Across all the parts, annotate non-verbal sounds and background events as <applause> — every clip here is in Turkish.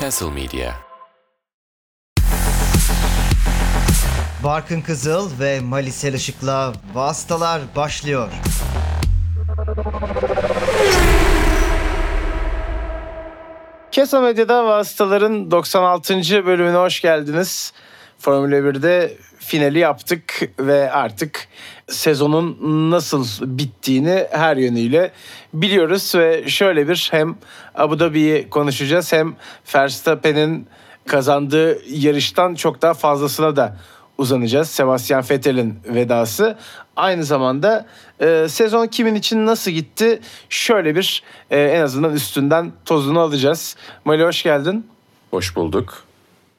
Castle Media. Barkın Kızıl ve Malisel Işık'la Vastalar başlıyor. Kesa Medya'da Vasıtaların 96. bölümüne hoş geldiniz. Formula 1'de finali yaptık ve artık sezonun nasıl bittiğini her yönüyle biliyoruz ve şöyle bir hem Abu Dhabi'yi konuşacağız hem Verstappen'in kazandığı yarıştan çok daha fazlasına da uzanacağız. Sebastian Vettel'in vedası. Aynı zamanda e, sezon kimin için nasıl gitti şöyle bir e, en azından üstünden tozunu alacağız. Mali hoş geldin. Hoş bulduk.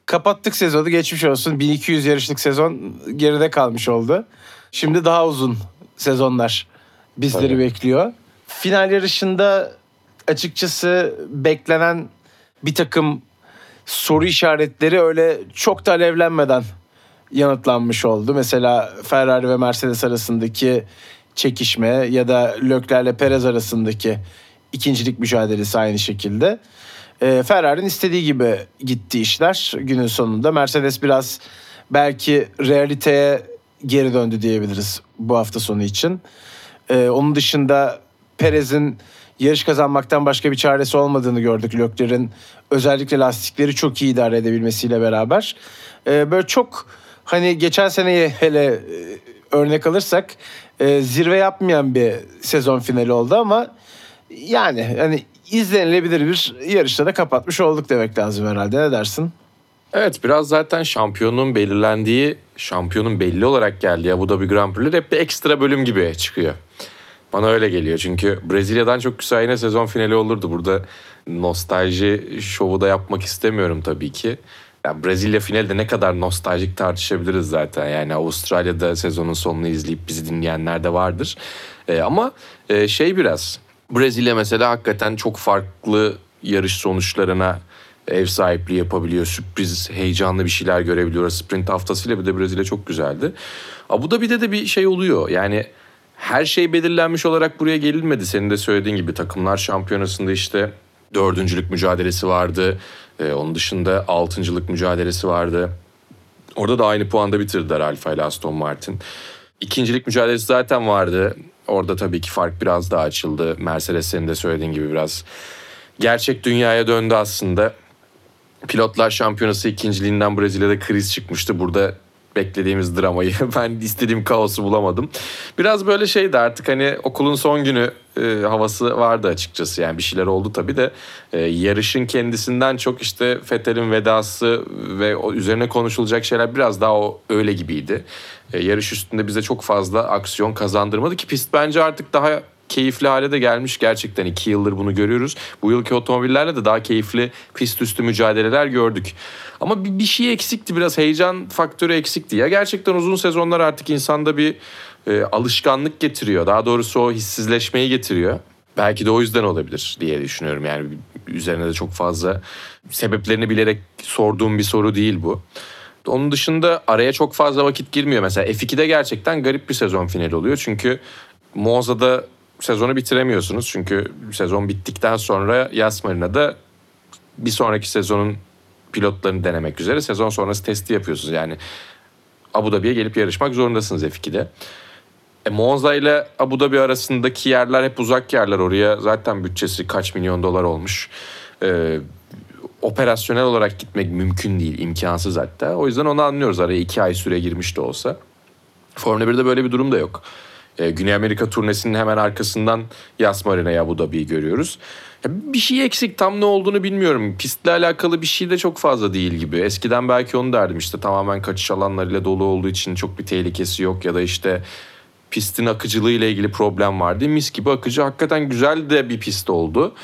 Kapattık sezonu geçmiş olsun. 1200 yarışlık sezon geride kalmış oldu. Şimdi daha uzun sezonlar bizleri Tabii. bekliyor. Final yarışında açıkçası beklenen bir takım soru işaretleri öyle çok da alevlenmeden yanıtlanmış oldu. Mesela Ferrari ve Mercedes arasındaki çekişme ya da Leclerc ile Perez arasındaki ikincilik mücadelesi aynı şekilde. Ee, Ferrari'nin istediği gibi gitti işler günün sonunda. Mercedes biraz belki realiteye geri döndü diyebiliriz bu hafta sonu için. Ee, onun dışında Perez'in yarış kazanmaktan başka bir çaresi olmadığını gördük. Leclerc'in özellikle lastikleri çok iyi idare edebilmesiyle beraber. Ee, böyle çok hani geçen seneye hele e, örnek alırsak e, zirve yapmayan bir sezon finali oldu ama yani hani izlenilebilir bir yarışta da kapatmış olduk demek lazım herhalde. Ne dersin? Evet biraz zaten şampiyonun belirlendiği, şampiyonun belli olarak geldiği Abu Dhabi Grand Prix'ler hep bir ekstra bölüm gibi çıkıyor. Bana öyle geliyor çünkü Brezilya'dan çok güzel yine sezon finali olurdu. Burada nostalji şovu da yapmak istemiyorum tabii ki. Ya Brezilya finali de ne kadar nostaljik tartışabiliriz zaten. Yani Avustralya'da sezonun sonunu izleyip bizi dinleyenler de vardır. Ee, ama e, şey biraz Brezilya mesela hakikaten çok farklı yarış sonuçlarına ev sahipliği yapabiliyor. Sürpriz, heyecanlı bir şeyler görebiliyoruz. Sprint haftasıyla bir de Brezilya çok güzeldi. Abu Dhabi'de de bir şey oluyor. Yani her şey belirlenmiş olarak buraya gelinmedi. Senin de söylediğin gibi takımlar şampiyonasında işte dördüncülük mücadelesi vardı. Ee, onun dışında altıncılık mücadelesi vardı. Orada da aynı puanda bitirdiler Alfa ile Aston Martin. İkincilik mücadelesi zaten vardı. Orada tabii ki fark biraz daha açıldı. Mercedes senin de söylediğin gibi biraz gerçek dünyaya döndü aslında. Pilotlar Şampiyonası ikinciliğinden Brezilya'da kriz çıkmıştı. Burada beklediğimiz dramayı <laughs> ben istediğim kaosu bulamadım. Biraz böyle şeydi artık hani okulun son günü e, havası vardı açıkçası. Yani bir şeyler oldu tabii de e, yarışın kendisinden çok işte Fethel'in vedası ve o üzerine konuşulacak şeyler biraz daha o öyle gibiydi. E, yarış üstünde bize çok fazla aksiyon kazandırmadı ki pist bence artık daha keyifli hale de gelmiş gerçekten. iki yıldır bunu görüyoruz. Bu yılki otomobillerle de daha keyifli pist üstü mücadeleler gördük. Ama bir, bir şey eksikti biraz heyecan faktörü eksikti. Ya gerçekten uzun sezonlar artık insanda bir e, alışkanlık getiriyor. Daha doğrusu o hissizleşmeyi getiriyor. Belki de o yüzden olabilir diye düşünüyorum. Yani üzerine de çok fazla sebeplerini bilerek sorduğum bir soru değil bu. Onun dışında araya çok fazla vakit girmiyor. Mesela F2'de gerçekten garip bir sezon finali oluyor. Çünkü Monza'da sezonu bitiremiyorsunuz. Çünkü sezon bittikten sonra Yas Marina'da bir sonraki sezonun pilotlarını denemek üzere sezon sonrası testi yapıyorsunuz. Yani Abu Dhabi'ye gelip yarışmak zorundasınız F2'de. E, Monza ile Abu Dhabi arasındaki yerler hep uzak yerler. Oraya zaten bütçesi kaç milyon dolar olmuş. E, operasyonel olarak gitmek mümkün değil, imkansız hatta. O yüzden onu anlıyoruz. Araya iki ay süre girmiş de olsa. Formula 1'de böyle bir durum da yok. E, Güney Amerika turnesinin hemen arkasından Yas Marina'ya Abu Dhabi'yi görüyoruz. Ya bir şey eksik tam ne olduğunu bilmiyorum. Pistle alakalı bir şey de çok fazla değil gibi. Eskiden belki onu derdim işte tamamen kaçış alanlarıyla dolu olduğu için çok bir tehlikesi yok ya da işte pistin akıcılığı ile ilgili problem vardı. Mis gibi akıcı hakikaten güzel de bir pist oldu.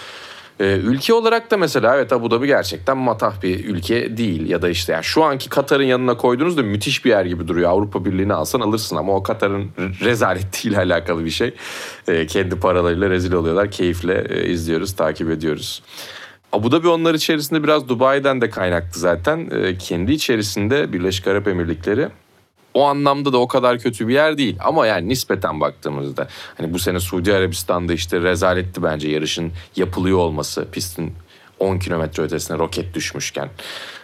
Ee, ülke olarak da mesela evet Abu Dhabi gerçekten matah bir ülke değil. Ya da işte yani şu anki Katar'ın yanına koyduğunuzda müthiş bir yer gibi duruyor. Avrupa Birliği'ni alsan alırsın ama o Katar'ın rezaletiyle <laughs> alakalı bir şey. Ee, kendi paralarıyla rezil oluyorlar. Keyifle e, izliyoruz, takip ediyoruz. Abu Dhabi onlar içerisinde biraz Dubai'den de kaynaklı zaten. Ee, kendi içerisinde Birleşik Arap Emirlikleri o anlamda da o kadar kötü bir yer değil. Ama yani nispeten baktığımızda hani bu sene Suudi Arabistan'da işte rezaletti bence yarışın yapılıyor olması, pistin 10 kilometre ötesine roket düşmüşken.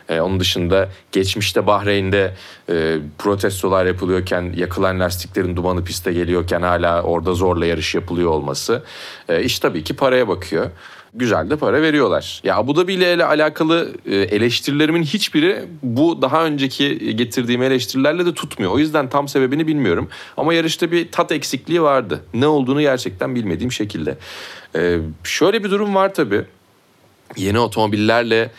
Ee, onun dışında geçmişte Bahreyn'de e, protestolar yapılıyorken yakılan lastiklerin dumanı piste geliyorken hala orada zorla yarış yapılıyor olması e, iş tabii ki paraya bakıyor. Güzel de para veriyorlar. Ya Abu Dhabi ile alakalı e, eleştirilerimin hiçbiri bu daha önceki getirdiğim eleştirilerle de tutmuyor. O yüzden tam sebebini bilmiyorum. Ama yarışta bir tat eksikliği vardı. Ne olduğunu gerçekten bilmediğim şekilde. E, şöyle bir durum var tabii. Yeni otomobillerle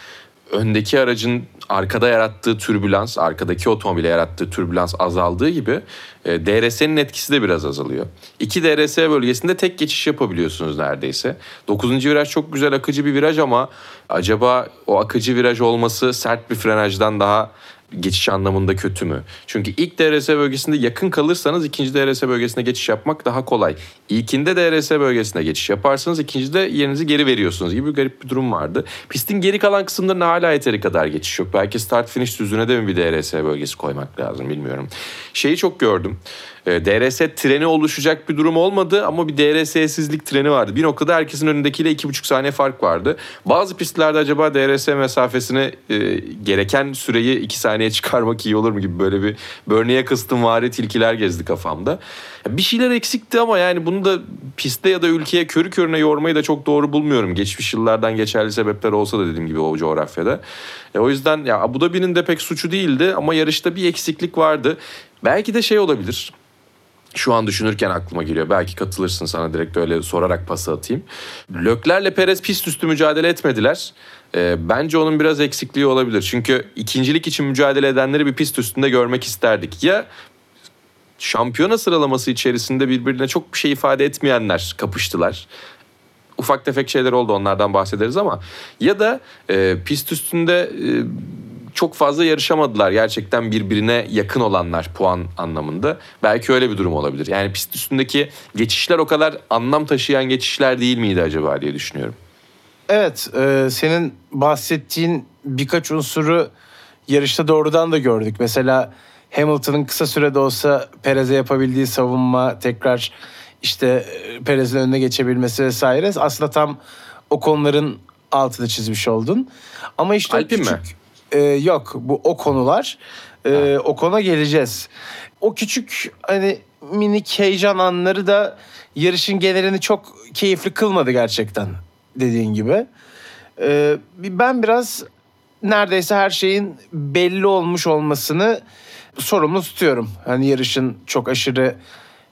öndeki aracın arkada yarattığı türbülans, arkadaki otomobile yarattığı türbülans azaldığı gibi e, DRS'nin etkisi de biraz azalıyor. İki DRS bölgesinde tek geçiş yapabiliyorsunuz neredeyse. Dokuzuncu viraj çok güzel akıcı bir viraj ama acaba o akıcı viraj olması sert bir frenajdan daha geçiş anlamında kötü mü? Çünkü ilk DRS bölgesinde yakın kalırsanız ikinci DRS bölgesine geçiş yapmak daha kolay. İlkinde DRS bölgesine geçiş yaparsanız ikincide yerinizi geri veriyorsunuz gibi bir garip bir durum vardı. Pistin geri kalan kısımlarında hala yeteri kadar geçiş yok. Belki start finish düzlüğüne de mi bir DRS bölgesi koymak lazım bilmiyorum. Şeyi çok gördüm. E, DRS treni oluşacak bir durum olmadı ama bir DRS'sizlik treni vardı. Bir noktada herkesin önündekiyle iki buçuk saniye fark vardı. Bazı pistlerde acaba DRS mesafesini e, gereken süreyi iki saniye <laughs> çıkarmak iyi olur mu gibi böyle bir Bernie Eccleston vari tilkiler gezdi kafamda. Bir şeyler eksikti ama yani bunu da pistte ya da ülkeye körü körüne yormayı da çok doğru bulmuyorum. Geçmiş yıllardan geçerli sebepler olsa da dediğim gibi o coğrafyada. E, o yüzden ya Abu Dhabi'nin de pek suçu değildi ama yarışta bir eksiklik vardı. Belki de şey olabilir şu an düşünürken aklıma geliyor. Belki katılırsın sana direkt öyle sorarak pası atayım. Löklerle Perez pist üstü mücadele etmediler. Ee, bence onun biraz eksikliği olabilir. Çünkü ikincilik için mücadele edenleri bir pist üstünde görmek isterdik. Ya şampiyona sıralaması içerisinde birbirine çok bir şey ifade etmeyenler kapıştılar. Ufak tefek şeyler oldu onlardan bahsederiz ama ya da e, pist üstünde e, çok fazla yarışamadılar gerçekten birbirine yakın olanlar puan anlamında. Belki öyle bir durum olabilir. Yani pist üstündeki geçişler o kadar anlam taşıyan geçişler değil miydi acaba diye düşünüyorum. Evet, e, senin bahsettiğin birkaç unsuru yarışta doğrudan da gördük. Mesela Hamilton'ın kısa sürede olsa Perez'e yapabildiği savunma, tekrar işte e, Perez'in önüne geçebilmesi vesaire. Aslında tam o konuların altını çizmiş oldun. Ama işte Alpin küçük, mi? E, yok bu o konular. E, o kona geleceğiz. O küçük hani minik heyecan anları da yarışın genelini çok keyifli kılmadı gerçekten dediğin gibi. E, ben biraz neredeyse her şeyin belli olmuş olmasını sorumlu tutuyorum. Hani yarışın çok aşırı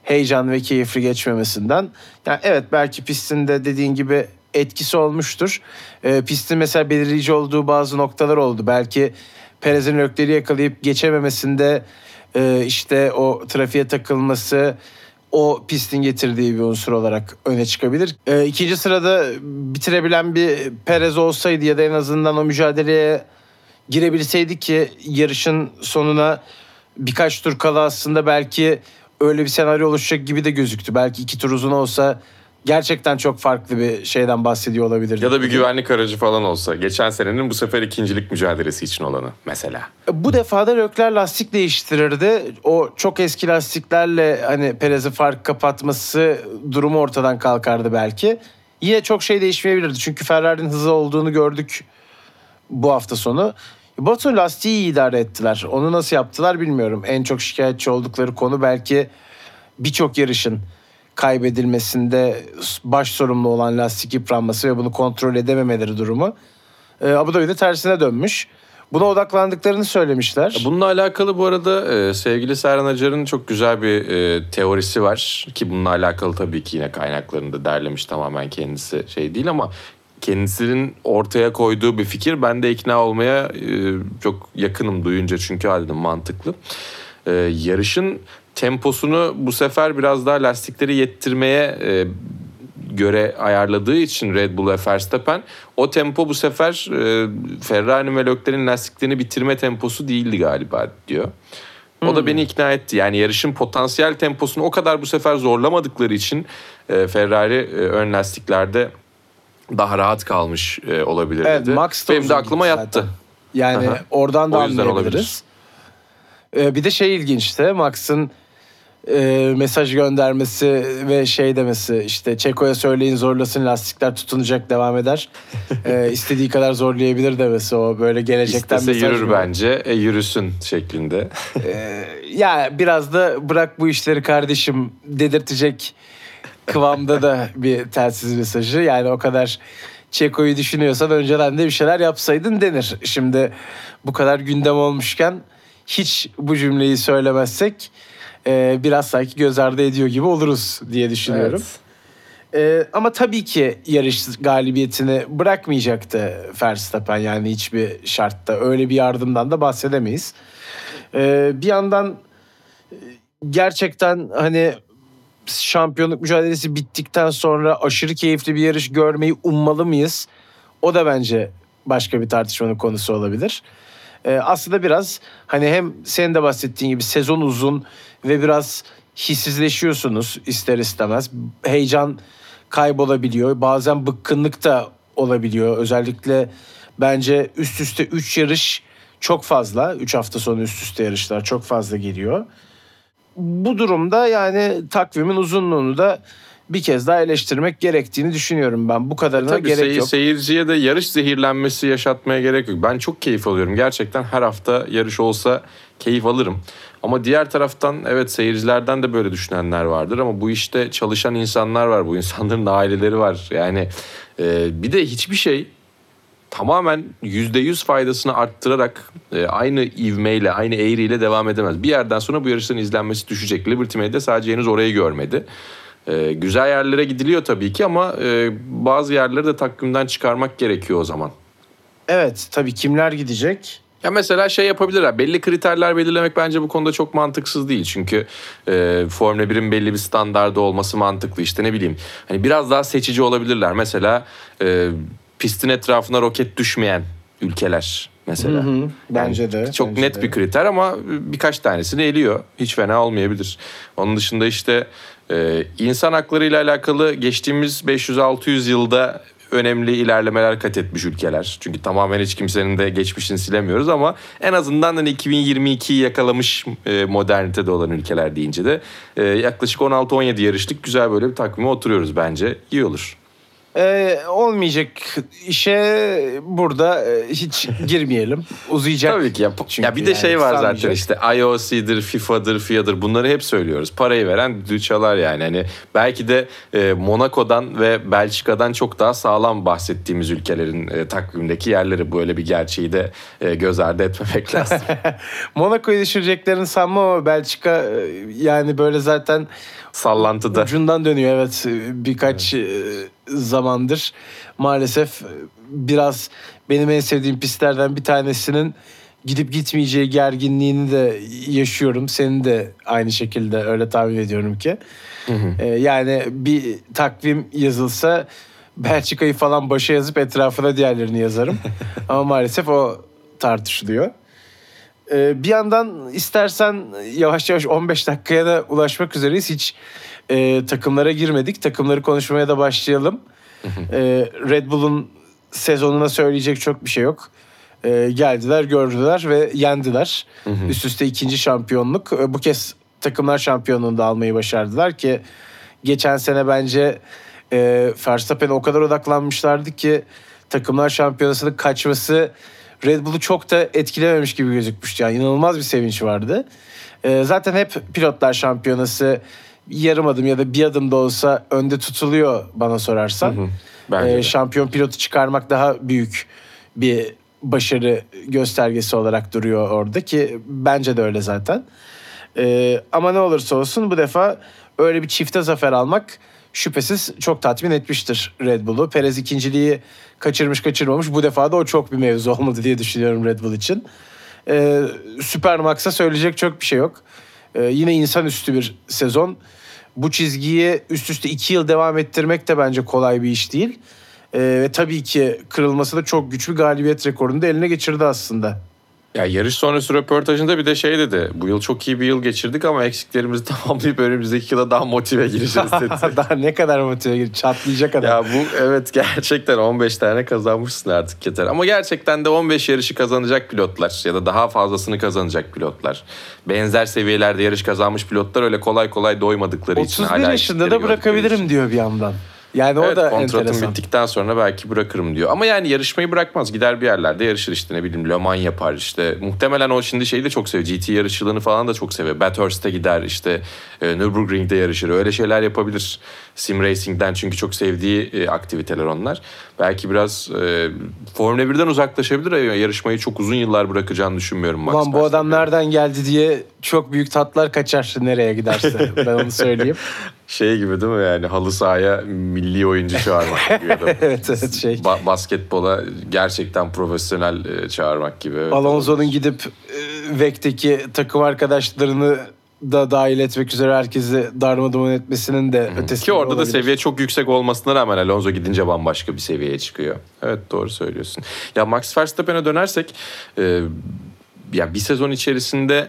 heyecan ve keyifli geçmemesinden. Yani evet belki pistinde dediğin gibi etkisi olmuştur. E, pistin mesela belirleyici olduğu bazı noktalar oldu. Belki Perez'in Lökler'i yakalayıp geçememesinde e, işte o trafiğe takılması o pistin getirdiği bir unsur olarak öne çıkabilir. E, ikinci sırada bitirebilen bir Perez olsaydı ya da en azından o mücadeleye girebilseydik ki yarışın sonuna birkaç tur kala aslında belki öyle bir senaryo oluşacak gibi de gözüktü. Belki iki tur uzun olsa gerçekten çok farklı bir şeyden bahsediyor olabilir. Ya da bir güvenlik aracı falan olsa. Geçen senenin bu sefer ikincilik mücadelesi için olanı mesela. Bu defa da Lökler lastik değiştirirdi. O çok eski lastiklerle hani Perez'in fark kapatması durumu ortadan kalkardı belki. Yine çok şey değişmeyebilirdi. Çünkü Ferrari'nin hızlı olduğunu gördük bu hafta sonu. Batu lastiği iyi idare ettiler. Onu nasıl yaptılar bilmiyorum. En çok şikayetçi oldukları konu belki birçok yarışın kaybedilmesinde baş sorumlu olan lastik yıpranması ve bunu kontrol edememeleri durumu. Ee, Abu Dhabi'de tersine dönmüş. Buna odaklandıklarını söylemişler. Bununla alakalı bu arada e, sevgili Serhan Acar'ın çok güzel bir e, teorisi var. Ki bununla alakalı tabii ki yine kaynaklarını da derlemiş tamamen kendisi şey değil ama kendisinin ortaya koyduğu bir fikir ben de ikna olmaya e, çok yakınım duyunca çünkü halde mantıklı. E, yarışın temposunu bu sefer biraz daha lastikleri yettirmeye e, göre ayarladığı için Red Bull ve Verstappen o tempo bu sefer e, Ferrari ve Leclerc'in lastiklerini bitirme temposu değildi galiba diyor. O da beni ikna etti. Yani yarışın potansiyel temposunu o kadar bu sefer zorlamadıkları için e, Ferrari e, ön lastiklerde daha rahat kalmış e, olabilir Evet, dedi. Max Benim de aklıma yattı. zaten. Yani Aha. oradan da O anlayabiliriz. Ee, bir de şey ilginçti. Max'ın e, mesaj göndermesi ve şey demesi işte Çeko'ya söyleyin zorlasın lastikler tutunacak devam eder. <laughs> e, istediği kadar zorlayabilir demesi o böyle gelecekten İstese mesaj yürür mı? bence. E yürüsün şeklinde. E, ya biraz da bırak bu işleri kardeşim dedirtecek kıvamda da bir telsiz mesajı. Yani o kadar Çeko'yu düşünüyorsan önceden de bir şeyler yapsaydın denir. Şimdi bu kadar gündem olmuşken hiç bu cümleyi söylemezsek e, biraz sanki göz ardı ediyor gibi oluruz diye düşünüyorum. E, ama tabii ki yarış galibiyetini bırakmayacaktı Verstappen yani hiçbir şartta. Öyle bir yardımdan da bahsedemeyiz. E, bir yandan e, gerçekten hani şampiyonluk mücadelesi bittikten sonra aşırı keyifli bir yarış görmeyi ummalı mıyız? O da bence başka bir tartışmanın konusu olabilir. Ee, aslında biraz hani hem senin de bahsettiğin gibi sezon uzun ve biraz hissizleşiyorsunuz ister istemez. Heyecan kaybolabiliyor. Bazen bıkkınlık da olabiliyor. Özellikle bence üst üste 3 yarış çok fazla. 3 hafta sonu üst üste yarışlar çok fazla geliyor bu durumda yani takvimin uzunluğunu da bir kez daha eleştirmek gerektiğini düşünüyorum ben. Bu kadarına Tabii gerek sey- yok. seyirciye de yarış zehirlenmesi yaşatmaya gerek yok. Ben çok keyif alıyorum. Gerçekten her hafta yarış olsa keyif alırım. Ama diğer taraftan evet seyircilerden de böyle düşünenler vardır ama bu işte çalışan insanlar var. Bu insanların aileleri var. Yani e, bir de hiçbir şey tamamen %100 faydasını arttırarak e, aynı ivmeyle, aynı eğriyle devam edemez. Bir yerden sonra bu yarışların izlenmesi düşecek. Liberty Media sadece henüz orayı görmedi. E, güzel yerlere gidiliyor tabii ki ama e, bazı yerleri de takvimden çıkarmak gerekiyor o zaman. Evet tabii kimler gidecek? Ya mesela şey yapabilirler. Belli kriterler belirlemek bence bu konuda çok mantıksız değil. Çünkü e, Formula 1'in belli bir standardı olması mantıklı. İşte ne bileyim. Hani biraz daha seçici olabilirler. Mesela e, pistin etrafına roket düşmeyen ülkeler mesela. Hı hı, bence de, Çok bence net de. bir kriter ama birkaç tanesini eliyor. Hiç fena olmayabilir. Onun dışında işte e, insan hakları ile alakalı geçtiğimiz 500-600 yılda önemli ilerlemeler kat etmiş ülkeler. Çünkü tamamen hiç kimsenin de geçmişini silemiyoruz ama en azından hani 2022'yi yakalamış e, modernitede olan ülkeler deyince de e, yaklaşık 16-17 yarışlık güzel böyle bir takvime oturuyoruz bence. İyi olur. Ee, olmayacak işe burada e, hiç girmeyelim. Uzayacak. Tabii ki ya, çünkü ya bir de yani, şey var zaten sarmayacak. işte IOC'dir, FIFA'dır, FIA'dır bunları hep söylüyoruz. Parayı veren düdüğü çalar yani. Hani belki de e, Monaco'dan ve Belçika'dan çok daha sağlam bahsettiğimiz ülkelerin e, takvimdeki yerleri böyle bir gerçeği de e, göz ardı etmemek <laughs> lazım. Monaco'yu düşüreceklerini sanmam ama Belçika e, yani böyle zaten Sallantıda. ucundan dönüyor evet birkaç e, zamandır. Maalesef e, biraz benim en sevdiğim pistlerden bir tanesinin gidip gitmeyeceği gerginliğini de yaşıyorum. Senin de aynı şekilde öyle tahmin ediyorum ki. E, yani bir takvim yazılsa Belçika'yı falan başa yazıp etrafına diğerlerini yazarım. <laughs> Ama maalesef o tartışılıyor. Ee, bir yandan istersen yavaş yavaş 15 dakikaya da ulaşmak üzereyiz. Hiç e, takımlara girmedik. Takımları konuşmaya da başlayalım. Ee, Red Bull'un sezonuna söyleyecek çok bir şey yok. Ee, geldiler, gördüler ve yendiler. Üst üste ikinci şampiyonluk. Ee, bu kez takımlar şampiyonluğunu da almayı başardılar ki geçen sene bence e, Verstappen'e o kadar odaklanmışlardı ki takımlar şampiyonasının kaçması Red Bull'u çok da etkilememiş gibi gözükmüştü. Yani inanılmaz bir sevinç vardı. Ee, zaten hep pilotlar şampiyonası yarım adım ya da bir adım da olsa önde tutuluyor bana sorarsan. Bence Ee, şampiyon pilotu çıkarmak daha büyük bir başarı göstergesi olarak duruyor orada ki bence de öyle zaten. Ee, ama ne olursa olsun bu defa öyle bir çifte zafer almak şüphesiz çok tatmin etmiştir Red Bull'u. Perez ikinciliği kaçırmış kaçırmamış bu defa da o çok bir mevzu <laughs> olmadı diye düşünüyorum Red Bull için. Ee, Supermax'a söyleyecek çok bir şey yok. Ee, yine insanüstü bir sezon. Bu çizgiyi üst üste iki yıl devam ettirmek de bence kolay bir iş değil. Ee, ve tabii ki kırılması da çok güçlü galibiyet rekorunu da eline geçirdi aslında. Ya yarış sonrası röportajında bir de şey dedi. Bu yıl çok iyi bir yıl geçirdik ama eksiklerimizi <laughs> tamamlayıp önümüzdeki yıla daha motive gireceğiz <laughs> dedi. Daha ne kadar motive gir- çatlayacak adam. ya bu evet gerçekten 15 tane kazanmışsın artık yeter. Ama gerçekten de 15 yarışı kazanacak pilotlar ya da daha fazlasını kazanacak pilotlar. Benzer seviyelerde yarış kazanmış pilotlar öyle kolay kolay doymadıkları için 31 hala yaşında da bırakabilirim için. diyor bir yandan. Yani o Evet, da kontratım enteresan. bittikten sonra belki bırakırım diyor. Ama yani yarışmayı bırakmaz. Gider bir yerlerde yarışır işte ne bileyim Le Mans yapar işte. Muhtemelen o şimdi şeyi de çok seviyor. GT yarışçılığını falan da çok seviyor. Bathurst'e gider işte e, Nürburgring'de yarışır. Öyle şeyler yapabilir. Sim Racing'den çünkü çok sevdiği e, aktiviteler onlar. Belki biraz e, Formula 1'den uzaklaşabilir. ama Yarışmayı çok uzun yıllar bırakacağını düşünmüyorum. Max Ulan bu adam nereden geldi diye çok büyük tatlar kaçar nereye giderse. <laughs> ben onu söyleyeyim. Şey gibi değil mi yani halı sahaya milli oyuncu çağırmak <laughs> gibi. evet evet şey. Ba- basketbola gerçekten profesyonel e, çağırmak gibi. Evet, Alonso'nun gidip e, VEC'teki takım arkadaşlarını da dahil etmek üzere herkesi darmadağın etmesinin de ötesi. Ki orada da olabilir. seviye çok yüksek olmasına rağmen Alonso gidince bambaşka bir seviyeye çıkıyor. Evet doğru söylüyorsun. Ya Max Verstappen'e dönersek e, ya bir sezon içerisinde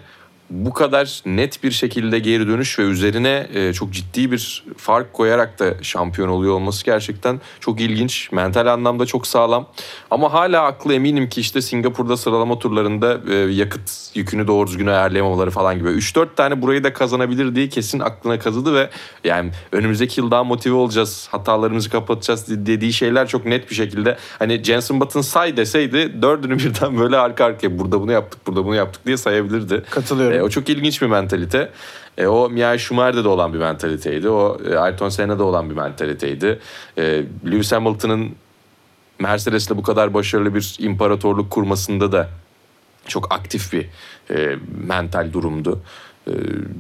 bu kadar net bir şekilde geri dönüş ve üzerine e, çok ciddi bir fark koyarak da şampiyon oluyor olması gerçekten çok ilginç. Mental anlamda çok sağlam. Ama hala aklı eminim ki işte Singapur'da sıralama turlarında e, yakıt yükünü doğru düzgün ayarlayamamaları falan gibi. 3-4 tane burayı da kazanabilir diye kesin aklına kazıdı ve yani önümüzdeki yıl daha motive olacağız. Hatalarımızı kapatacağız dediği şeyler çok net bir şekilde. Hani Jenson Button say deseydi dördünü birden böyle arka arkaya burada bunu yaptık burada bunu yaptık diye sayabilirdi. Katılıyorum. E, o çok ilginç bir mentalite. E, o Michael Schumacher'de de olan bir mentaliteydi. O e, Ayrton Senna'da olan bir mentaliteydi. E, Lewis Hamilton'ın Mercedes'le bu kadar başarılı bir imparatorluk kurmasında da çok aktif bir e, mental durumdu. E,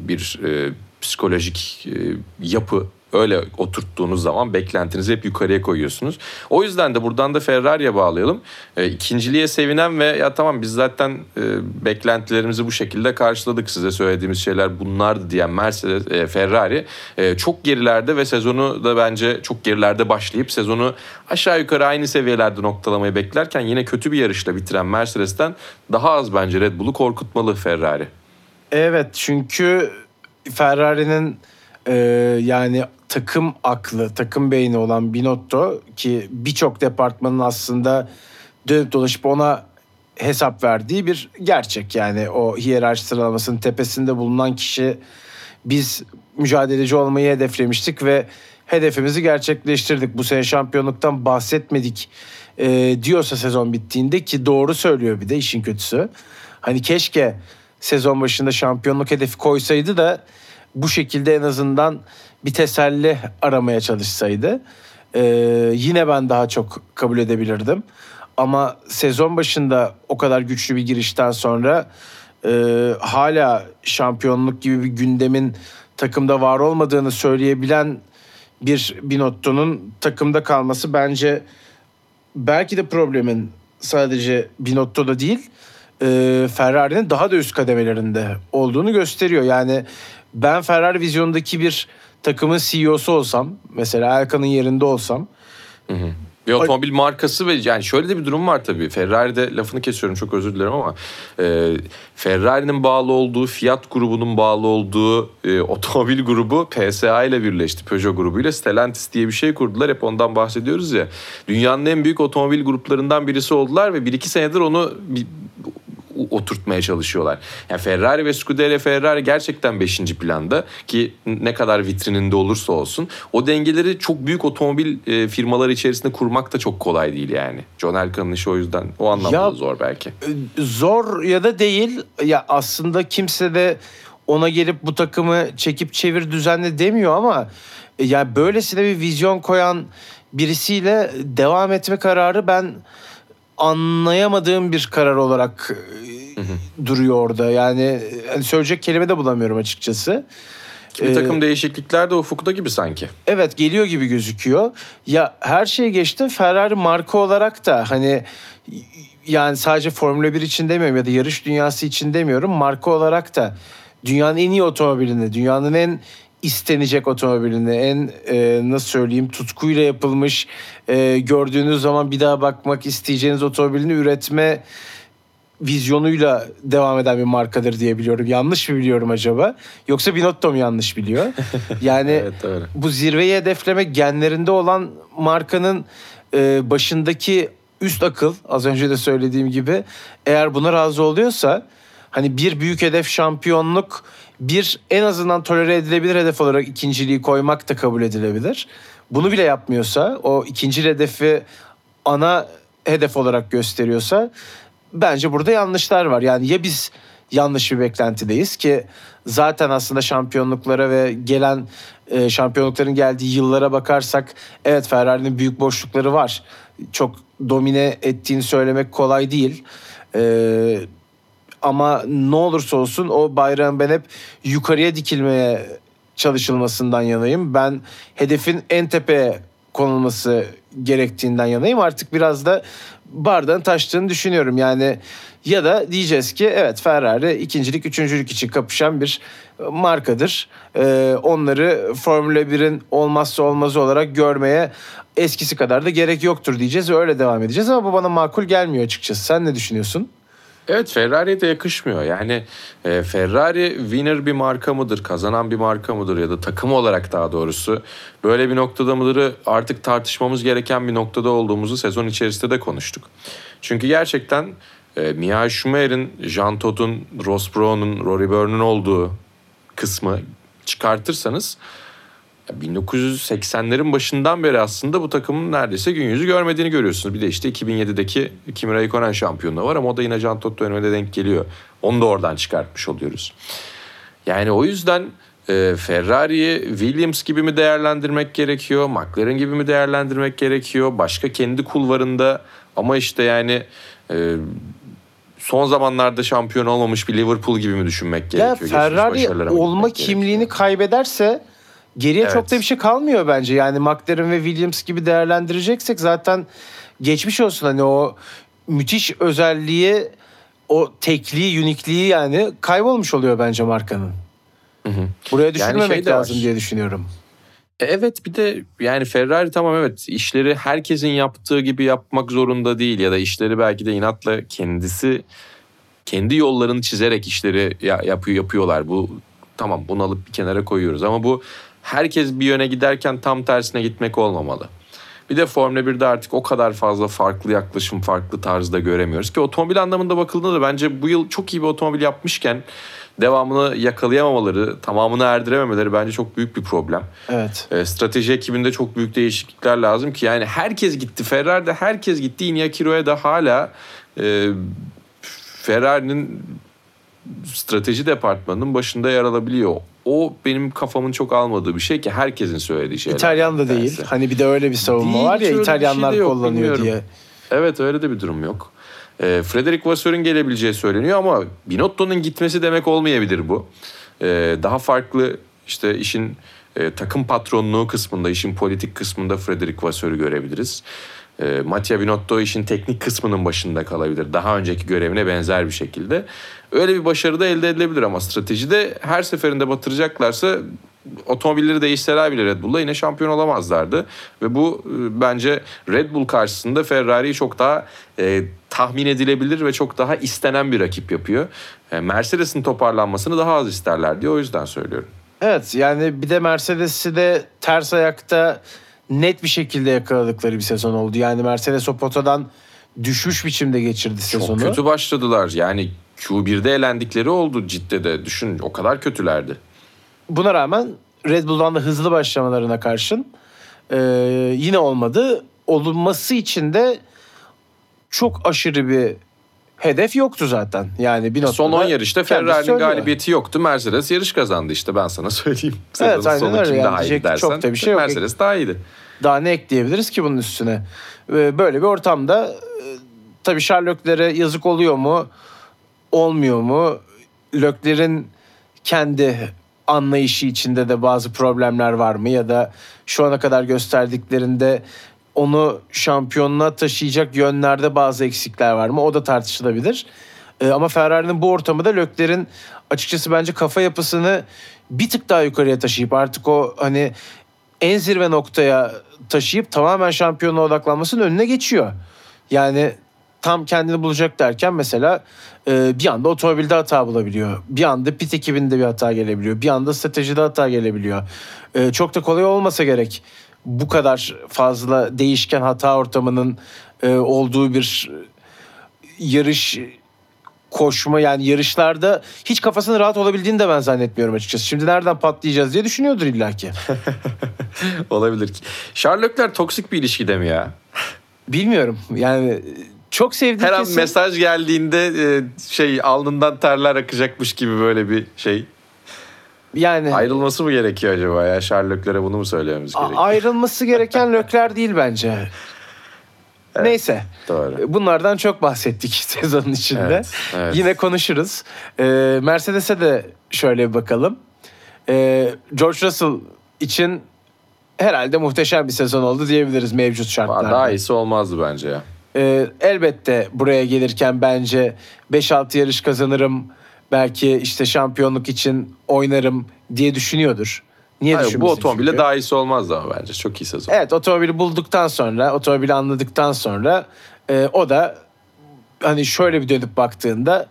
bir e, psikolojik e, yapı öyle oturttuğunuz zaman beklentinizi hep yukarıya koyuyorsunuz. O yüzden de buradan da Ferrari'ye bağlayalım. E, ikinciliğe sevinen ve ya tamam biz zaten e, beklentilerimizi bu şekilde karşıladık size söylediğimiz şeyler bunlardı diyen Mercedes, e, Ferrari e, çok gerilerde ve sezonu da bence çok gerilerde başlayıp sezonu aşağı yukarı aynı seviyelerde noktalamayı beklerken yine kötü bir yarışla bitiren Mercedes'ten daha az bence Red Bull'u korkutmalı Ferrari. Evet çünkü Ferrari'nin e, yani takım aklı, takım beyni olan Binotto ki birçok departmanın aslında dönüp dolaşıp ona hesap verdiği bir gerçek. Yani o hiyerarşi sıralamasının tepesinde bulunan kişi biz mücadeleci olmayı hedeflemiştik ve hedefimizi gerçekleştirdik. Bu sene şampiyonluktan bahsetmedik e, diyorsa sezon bittiğinde ki doğru söylüyor bir de işin kötüsü. Hani keşke sezon başında şampiyonluk hedefi koysaydı da bu şekilde en azından bir teselli aramaya çalışsaydı. Ee, yine ben daha çok kabul edebilirdim. Ama sezon başında o kadar güçlü bir girişten sonra e, hala şampiyonluk gibi bir gündemin takımda var olmadığını söyleyebilen bir Binotto'nun takımda kalması bence belki de problemin sadece Binotto'da değil e, Ferrari'nin daha da üst kademelerinde olduğunu gösteriyor. Yani ben Ferrari vizyondaki bir takımın CEO'su olsam mesela Erkan'ın yerinde olsam Bir otomobil markası ve yani şöyle de bir durum var tabii. Ferrari'de lafını kesiyorum çok özür dilerim ama e, Ferrari'nin bağlı olduğu Fiat grubunun bağlı olduğu e, otomobil grubu PSA ile birleşti. Peugeot grubuyla Stellantis diye bir şey kurdular. Hep ondan bahsediyoruz ya. Dünyanın en büyük otomobil gruplarından birisi oldular ve bir iki senedir onu bir, oturtmaya çalışıyorlar. Yani Ferrari ve Scuderia Ferrari gerçekten 5. planda ki ne kadar vitrininde olursa olsun o dengeleri çok büyük otomobil e, firmaları içerisinde kurmak da çok kolay değil yani. John Elkan'ın işi o yüzden o anlamda Ya- zor belki. zor ya da değil ya aslında kimse de ona gelip bu takımı çekip çevir düzenle demiyor ama e, ya böylesine bir vizyon koyan birisiyle devam etme kararı ben anlayamadığım bir karar olarak e, duruyor orada. Yani hani söyleyecek kelime de bulamıyorum açıkçası. Bir Ee, takım değişiklikler de ufukta gibi sanki. Evet geliyor gibi gözüküyor. Ya her şeye geçtim Ferrari marka olarak da hani yani sadece Formula 1 için demiyorum ya da yarış dünyası için demiyorum. Marka olarak da dünyanın en iyi otomobilini, dünyanın en istenecek otomobilini, en e, nasıl söyleyeyim tutkuyla yapılmış, e, gördüğünüz zaman bir daha bakmak isteyeceğiniz otomobilini üretme vizyonuyla devam eden bir markadır diye biliyorum. Yanlış mı biliyorum acaba? Yoksa Binotto mu yanlış biliyor? <laughs> Yani Evet öyle. bu zirveyi hedeflemek genlerinde olan markanın e, başındaki üst akıl az önce de söylediğim gibi eğer buna razı oluyorsa hani bir büyük hedef şampiyonluk bir en azından tolere edilebilir hedef olarak ikinciliği koymak da kabul edilebilir. Bunu bile yapmıyorsa o ikinci hedefi ana hedef olarak gösteriyorsa bence burada yanlışlar var. Yani ya biz yanlış bir beklentideyiz ki zaten aslında şampiyonluklara ve gelen e, şampiyonlukların geldiği yıllara bakarsak evet Ferrari'nin büyük boşlukları var. Çok domine ettiğini söylemek kolay değil. E, ama ne olursa olsun o bayrağın ben hep yukarıya dikilmeye çalışılmasından yanayım. Ben hedefin en tepeye konulması gerektiğinden yanayım. Artık biraz da bardağın taştığını düşünüyorum. Yani ya da diyeceğiz ki evet Ferrari ikincilik, üçüncülük için kapışan bir markadır. Ee, onları Formula 1'in olmazsa olmazı olarak görmeye eskisi kadar da gerek yoktur diyeceğiz öyle devam edeceğiz. Ama bu bana makul gelmiyor açıkçası. Sen ne düşünüyorsun? Evet Ferrari'ye de yakışmıyor. Yani e, Ferrari winner bir marka mıdır, kazanan bir marka mıdır ya da takım olarak daha doğrusu böyle bir noktada mıdır artık tartışmamız gereken bir noktada olduğumuzu sezon içerisinde de konuştuk. Çünkü gerçekten e, Michael Schumacher'in, Jean Todt'un, Ross Brown'un, Rory Byrne'ın olduğu kısmı çıkartırsanız 1980'lerin başından beri aslında bu takımın neredeyse gün yüzü görmediğini görüyorsunuz. Bir de işte 2007'deki Kimi Raikkonen şampiyonluğu var ama o da yine Can Toto dönemine denk geliyor. Onu da oradan çıkartmış oluyoruz. Yani o yüzden e, Ferrari'yi Williams gibi mi değerlendirmek gerekiyor? McLaren gibi mi değerlendirmek gerekiyor? Başka kendi kulvarında ama işte yani e, son zamanlarda şampiyon olmamış bir Liverpool gibi mi düşünmek Ya gerekiyor? Geçmiş Ferrari olma gitmek gerekiyor? kimliğini kaybederse geriye çok Evet. da bir şey kalmıyor bence. Yani McLaren ve Williams gibi değerlendireceksek zaten geçmiş olsun hani o müthiş özelliği o tekliği, unikliği yani kaybolmuş oluyor bence markanın. Buraya düşünmemek şey de var. lazım diye düşünüyorum. E, Evet bir de yani Ferrari tamam evet işleri herkesin yaptığı gibi yapmak zorunda değil ya da işleri belki de inatla kendisi kendi yollarını çizerek işleri ya- yapıyor yapıyorlar. Bu tamam bunu alıp bir kenara koyuyoruz ama bu herkes bir yöne giderken tam tersine gitmek olmamalı. Bir de Formula 1'de artık o kadar fazla farklı yaklaşım, farklı tarzda göremiyoruz ki otomobil anlamında bakıldığında da bence bu yıl çok iyi bir otomobil yapmışken devamını yakalayamamaları, tamamını erdirememeleri bence çok büyük bir problem. Evet. E, strateji ekibinde çok büyük değişiklikler lazım ki yani herkes gitti. Ferrari'de herkes gitti. Iñaki Rueda hala e, Ferrari'nin strateji departmanının başında yer alabiliyor. O benim kafamın çok almadığı bir şey ki herkesin söylediği şeyler. İtalyan da değil. Nedense. Hani bir de öyle bir savunma Değil, var ya şey İtalyanlar de yok, kullanıyor bilmiyorum. diye. Evet öyle de bir durum yok. E, Frederick Vasseur'un gelebileceği söyleniyor ama Binotto'nun gitmesi demek olmayabilir bu. E, daha farklı işte işin e, takım patronluğu kısmında, işin politik kısmında Frederick Vasseur'u görebiliriz. E, Mattia Binotto işin teknik kısmının başında kalabilir. Daha önceki görevine benzer bir şekilde. Öyle bir başarı da elde edilebilir ama stratejide her seferinde batıracaklarsa otomobilleri değişseler bile Red Bull'la yine şampiyon olamazlardı. Ve bu e, bence Red Bull karşısında Ferrari'yi çok daha e, tahmin edilebilir ve çok daha istenen bir rakip yapıyor. E, Mercedes'in toparlanmasını daha az isterler diye o yüzden söylüyorum. Evet yani bir de Mercedes'i de ters ayakta net bir şekilde yakaladıkları bir sezon oldu. Yani Mercedes o potadan düşmüş biçimde geçirdi sezonu. Çok kötü başladılar. Yani Q1'de elendikleri oldu Cidde'de. Düşün o kadar kötülerdi. Buna rağmen Red Bull'dan da hızlı başlamalarına karşın e, yine olmadı. Olunması için de çok aşırı bir hedef yoktu zaten. Yani bir noktada Son 10 yarışta Ferrari'nin galibiyeti yoktu. Mercedes yarış kazandı işte ben sana <laughs> söyleyeyim. Evet, Sezonun aynen sonu öyle kim yani. daha iyi dersen çok da bir şey yok. Mercedes daha iyiydi. Daha ne ekleyebiliriz ki bunun üstüne? Ee, Böyle bir ortamda e, tabii Sherlock'lere yazık oluyor mu? Olmuyor mu? Lökler'in kendi anlayışı içinde de bazı problemler var mı? Ya da şu ana kadar gösterdiklerinde onu şampiyonluğa taşıyacak yönlerde bazı eksikler var mı? O da tartışılabilir. Ee, ama Ferrari'nin bu ortamı da Lökler'in açıkçası bence kafa yapısını bir tık daha yukarıya taşıyıp artık o hani en zirve noktaya taşıyıp tamamen şampiyonluğa odaklanmasının önüne geçiyor. Yani tam kendini bulacak derken mesela e, bir anda otomobilde hata bulabiliyor. Bir anda pit ekibinde bir hata gelebiliyor. Bir anda stratejide hata gelebiliyor. E, çok da kolay olmasa gerek bu kadar fazla değişken hata ortamının e, olduğu bir yarış koşma yani yarışlarda hiç kafasının rahat olabildiğini de ben zannetmiyorum açıkçası. Şimdi nereden patlayacağız diye düşünüyordur illaki. <laughs> Olabilir ki. Leclerc toksik bir ilişkide mi ya? Bilmiyorum yani çok sevdiğim Her an kesim- mesaj geldiğinde e, şey alnından terler akacakmış gibi böyle bir şey. Yani Ayrılması mı gerekiyor acaba ya? Leclerc'e bunu mu söylememiz a- gerekiyor? ayrılması gereken <laughs> lökler değil bence. Neyse. Doğru. Bunlardan çok bahsettik <laughs> sezonun içinde. Evet, evet. Yine konuşuruz. Ee, Mercedes'e de şöyle bir bakalım. Ee, George Russell için herhalde muhteşem bir sezon oldu diyebiliriz mevcut şartlarda. Daha iyisi olmazdı bence ya. Ee, elbette buraya gelirken bence 5-6 yarış kazanırım. Belki işte şampiyonluk için oynarım diye düşünüyordur. Niye Hayır, bu otomobile çünkü? daha iyisi olmazdı ama bence. Çok iyi sezon. Evet otomobili bulduktan sonra, otomobili anladıktan sonra e, o da hani şöyle bir dönüp baktığında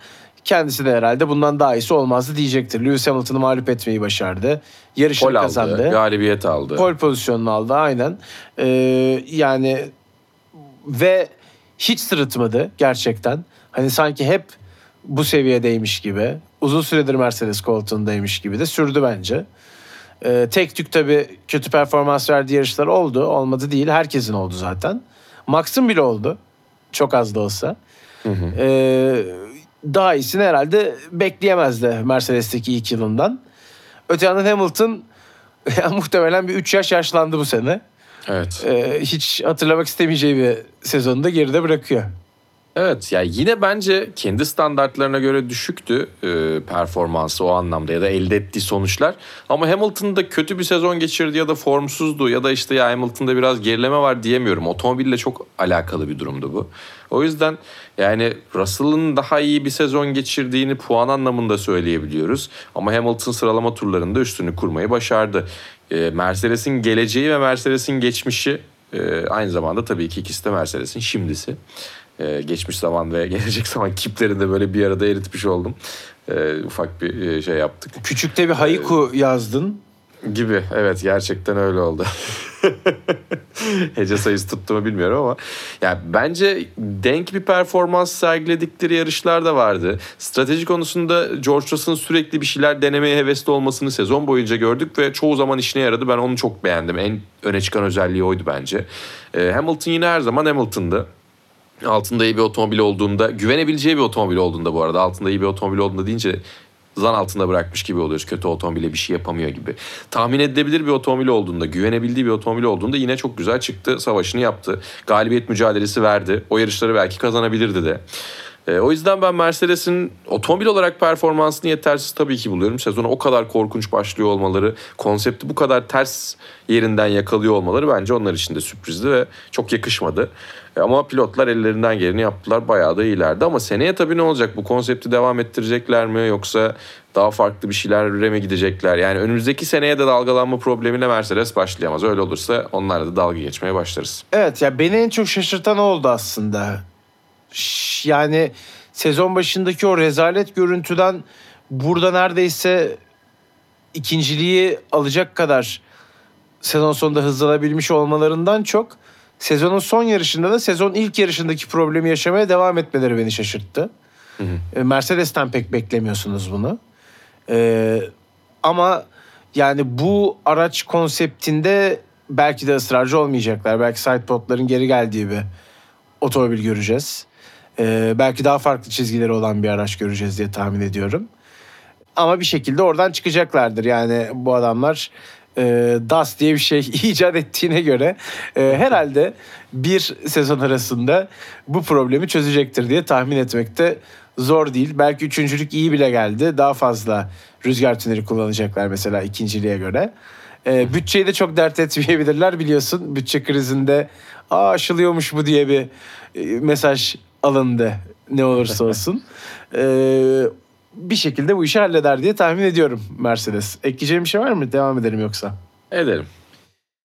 kendisi de herhalde bundan daha iyisi olmazdı diyecektir. Lewis Hamilton'ı mağlup etmeyi başardı. Yarışını Pol aldı, kazandı. galibiyet aldı. Pol pozisyonunu aldı aynen. Ee, yani ve hiç sırıtmadı gerçekten. Hani sanki hep bu seviyedeymiş gibi. Uzun süredir Mercedes koltuğundaymış gibi de sürdü bence. Ee, tek tük tabii kötü performans verdiği yarışlar oldu. Olmadı değil. Herkesin oldu zaten. Max'ın bile oldu. Çok az da olsa. Ee, daha iyisini herhalde bekleyemezdi Mercedes'teki ilk yılından. Öte yandan Hamilton yani <laughs> muhtemelen bir 3 yaş yaşlandı bu sene. Evet. Ee, hiç hatırlamak istemeyeceği bir sezonu da geride bırakıyor. Evet yani yine bence kendi standartlarına göre düşüktü e, performansı o anlamda ya da elde ettiği sonuçlar. Ama Hamilton'da kötü bir sezon geçirdi ya da formsuzdu ya da işte ya Hamilton'da biraz gerileme var diyemiyorum. Otomobille çok alakalı bir durumdu bu. O yüzden yani Russell'ın daha iyi bir sezon geçirdiğini puan anlamında söyleyebiliyoruz. Ama Hamilton sıralama turlarında üstünü kurmayı başardı. E, Mercedes'in geleceği ve Mercedes'in geçmişi e, aynı zamanda tabii ki ikisi de Mercedes'in şimdisi. Ee, geçmiş zaman ve <laughs> gelecek zaman kiplerini de böyle bir arada eritmiş oldum. Ee, ufak bir e, şey yaptık. Küçükte bir haiku yazdın. Gibi evet gerçekten öyle oldu. <laughs> Hece sayısı tuttu mu bilmiyorum ama yani bence denk bir performans sergiledikleri yarışlar da vardı. Strateji konusunda George Russell'ın sürekli bir şeyler denemeye hevesli olmasını sezon boyunca gördük ve çoğu zaman işine yaradı. Ben onu çok beğendim. En öne çıkan özelliği oydu bence. Hamilton yine her zaman Hamilton'dı altında iyi bir otomobil olduğunda güvenebileceği bir otomobil olduğunda bu arada altında iyi bir otomobil olduğunda deyince zan altında bırakmış gibi oluyoruz. Kötü otomobile bir şey yapamıyor gibi. Tahmin edilebilir bir otomobil olduğunda, güvenebildiği bir otomobil olduğunda yine çok güzel çıktı. Savaşını yaptı. Galibiyet mücadelesi verdi. O yarışları belki kazanabilirdi de. E, o yüzden ben Mercedes'in otomobil olarak performansını yetersiz tabii ki buluyorum. Sezona o kadar korkunç başlıyor olmaları, konsepti bu kadar ters yerinden yakalıyor olmaları bence onlar için de sürprizdi ve çok yakışmadı. Ama pilotlar ellerinden geleni yaptılar. Bayağı da iyilerdi ama seneye tabii ne olacak? Bu konsepti devam ettirecekler mi yoksa daha farklı bir şeylerle mi gidecekler? Yani önümüzdeki seneye de dalgalanma problemine Mercedes başlayamaz. Öyle olursa onlarla da dalga geçmeye başlarız. Evet ya beni en çok şaşırtan oldu aslında. Yani sezon başındaki o rezalet görüntüden burada neredeyse ikinciliği alacak kadar sezon sonunda hızlanabilmiş olmalarından çok sezonun son yarışında da sezon ilk yarışındaki problemi yaşamaya devam etmeleri beni şaşırttı. E, Mercedes'ten pek beklemiyorsunuz bunu. Ee, ama yani bu araç konseptinde belki de ısrarcı olmayacaklar. Belki sidepodların geri geldiği bir otomobil göreceğiz. Ee, belki daha farklı çizgileri olan bir araç göreceğiz diye tahmin ediyorum. Ama bir şekilde oradan çıkacaklardır. Yani bu adamlar e, DAS diye bir şey <laughs> icat ettiğine göre e, herhalde bir sezon arasında bu problemi çözecektir diye tahmin etmekte zor değil. Belki üçüncülük iyi bile geldi. Daha fazla rüzgar tüneli kullanacaklar mesela ikinciliğe göre. E, bütçeyi de çok dert etmeyebilirler biliyorsun. Bütçe krizinde Aa, aşılıyormuş bu diye bir e, mesaj alındı ne olursa olsun. <laughs> E, bir şekilde bu işi halleder diye tahmin ediyorum Mercedes. Ekleyeceğim bir şey var mı? Devam edelim yoksa. Edelim.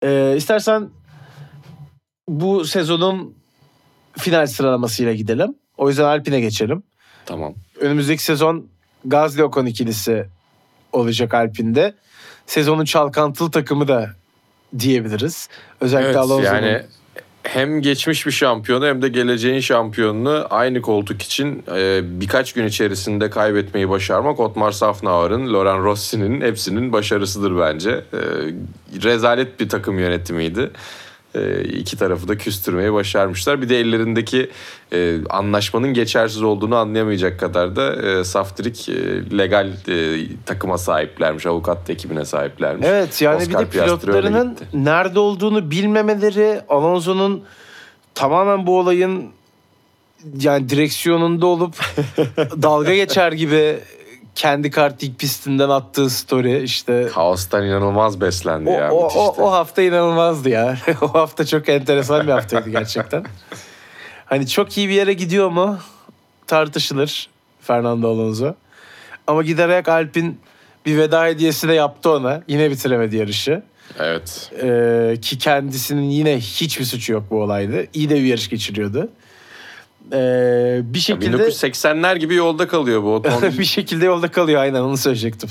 Ee, istersen bu sezonun final sıralamasıyla gidelim. O yüzden Alpine geçelim. Tamam. Önümüzdeki sezon Gazli Ocon ikilisi olacak Alpine'de. Sezonun çalkantılı takımı da diyebiliriz. Özellikle Evet Alonso'nun. yani hem geçmiş bir şampiyonu hem de geleceğin şampiyonunu aynı koltuk için e, birkaç gün içerisinde kaybetmeyi başarmak Otmar Safnauer'ın, Laurent Rossi'nin hepsinin başarısıdır bence. E, rezalet bir takım yönetimiydi. E, iki tarafı da küstürmeyi başarmışlar. Bir de ellerindeki e, anlaşmanın geçersiz olduğunu anlayamayacak kadar da e, saftirik e, legal e, takıma sahiplermiş. Avukat ekibine sahiplermiş. Evet yani Oscar bir de pilotlarının nerede olduğunu bilmemeleri, Alonso'nun tamamen bu olayın yani direksiyonunda olup <laughs> dalga geçer gibi kendi kartik pistinden attığı story işte Kaostan inanılmaz beslendi o, ya. o, müthişti. o, o hafta inanılmazdı ya. <laughs> o hafta çok enteresan bir haftaydı gerçekten. <laughs> Hani çok iyi bir yere gidiyor mu tartışılır Fernando Alonso. Ama giderek Alp'in bir veda hediyesi de yaptı ona. Yine bitiremedi yarışı. Evet. Ee, ki kendisinin yine hiçbir suçu yok bu olayda. İyi de bir yarış geçiriyordu. Ee, bir şekilde 1980'ler gibi yolda kalıyor bu otomobil. <laughs> bir şekilde yolda kalıyor aynen onu söyleyecektim.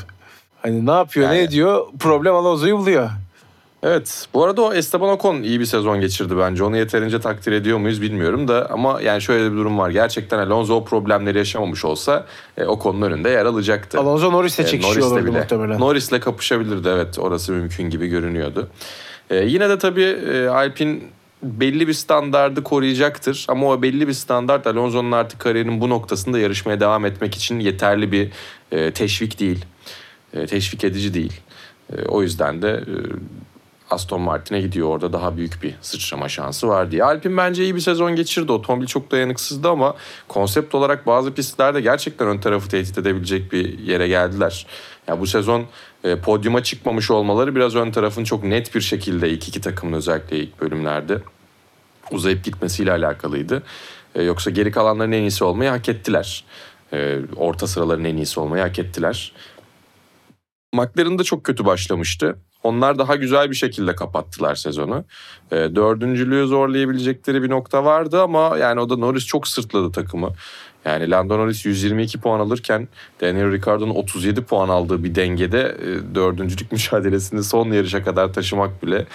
Hani ne yapıyor ne Yani- ediyor problem Alonso'yu buluyor. evet. Bu arada o Esteban Ocon iyi bir sezon geçirdi bence. Onu yeterince takdir ediyor muyuz bilmiyorum da ama yani şöyle bir durum var. Gerçekten Alonso o problemleri yaşamamış olsa e, Ocon'un önünde yer alacaktı. Alonso Norris'le E, çekişiyor Norris'le olurdu bile. muhtemelen. Norris'le kapışabilirdi evet. Orası mümkün gibi görünüyordu. E, yine de tabii e, Alpine belli bir standardı koruyacaktır. Ama o belli bir standart Alonso'nun artık kariyerinin bu noktasında yarışmaya devam etmek için yeterli bir e, teşvik değil. E, teşvik edici değil. E, o yüzden de e, Aston Martin'e gidiyor orada daha büyük bir sıçrama şansı var diye. Alpine bence iyi bir sezon geçirdi. Otomobil çok dayanıksızdı ama konsept olarak bazı pistlerde gerçekten ön tarafı tehdit edebilecek bir yere geldiler. Ya bu sezon e, podyuma çıkmamış olmaları biraz ön tarafın çok net bir şekilde ilk iki takımın özellikle ilk bölümlerde uzayıp gitmesiyle alakalıydı. E, yoksa geri kalanların en iyisi olmayı hak ettiler. E, orta sıraların en iyisi olmayı hak ettiler. McLaren da çok kötü başlamıştı. Onlar daha güzel bir şekilde kapattılar sezonu. E, dördüncülüğü zorlayabilecekleri bir nokta vardı ama yani o da Norris çok sırtladı takımı. Yani Lando Norris 122 puan alırken Daniel Ricciardo'nun 37 puan aldığı bir dengede e, dördüncülük mücadelesini son yarışa kadar taşımak bile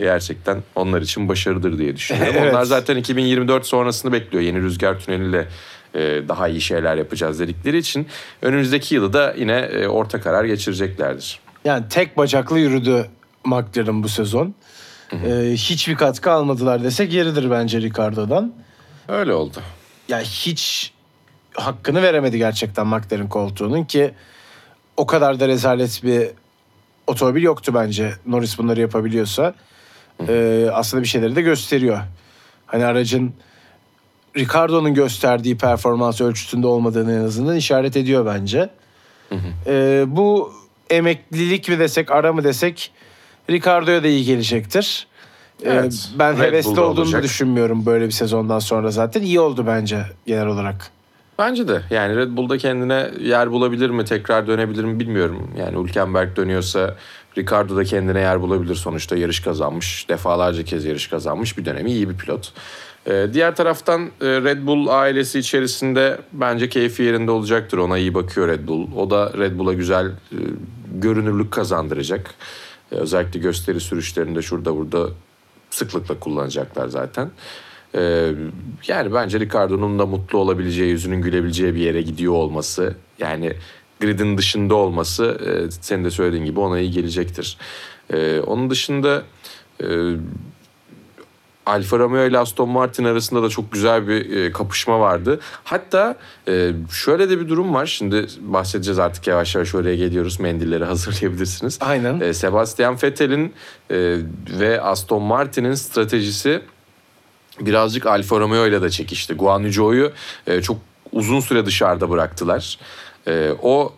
gerçekten onlar için başarıdır diye düşünüyorum. <laughs> Evet. Onlar zaten 2024 sonrasını bekliyor. Yeni rüzgar tüneliyle e, daha iyi şeyler yapacağız dedikleri için önümüzdeki yılı da yine e, orta karar geçireceklerdir. Yani tek bacaklı yürüdü McLaren bu sezon. Ee, hiçbir katkı almadılar desek yeridir bence Ricardo'dan. Öyle oldu. Ya hiç hakkını veremedi gerçekten McLaren koltuğunun ki o kadar da rezalet bir otomobil yoktu bence. Norris bunları yapabiliyorsa. Ee, aslında bir şeyleri de gösteriyor. Hani aracın Ricardo'nun gösterdiği performans ölçütünde olmadığını en azından işaret ediyor bence. Ee, bu emeklilik mi desek, ara mı desek Ricardo'ya da iyi gelecektir. Ee, Evet, ben Red hevesli Bull'da olduğunu olacak. düşünmüyorum böyle bir sezondan sonra zaten. İyi oldu bence genel olarak. Bence de yani Red Bull'da kendine yer bulabilir mi tekrar dönebilir mi bilmiyorum. Yani Hülkenberg dönüyorsa Ricardo da kendine yer bulabilir sonuçta yarış kazanmış. Defalarca kez yarış kazanmış bir dönemi iyi bir pilot. Ee, diğer taraftan e, Red Bull ailesi içerisinde bence keyfi yerinde olacaktır. Ona iyi bakıyor Red Bull. O da Red Bull'a güzel e, görünürlük kazandıracak. E, özellikle gösteri sürüşlerinde şurada burada sıklıkla kullanacaklar zaten. Ee, yani bence Ricardo'nun da mutlu olabileceği, yüzünün gülebileceği bir yere gidiyor olması, yani gridin dışında olması e, senin de söylediğin gibi ona iyi gelecektir. Ee, onun dışında e, Alfa Romeo ile Aston Martin arasında da çok güzel bir e, kapışma vardı. Hatta e, şöyle de bir durum var. Şimdi bahsedeceğiz artık yavaş yavaş oraya geliyoruz. Mendilleri <laughs> hazırlayabilirsiniz. Aynen. E, Sebastian Vettel'in e, ve Aston Martin'in stratejisi birazcık Alfa Romeo ile de çekişti. Guan e, çok uzun süre dışarıda bıraktılar. E, o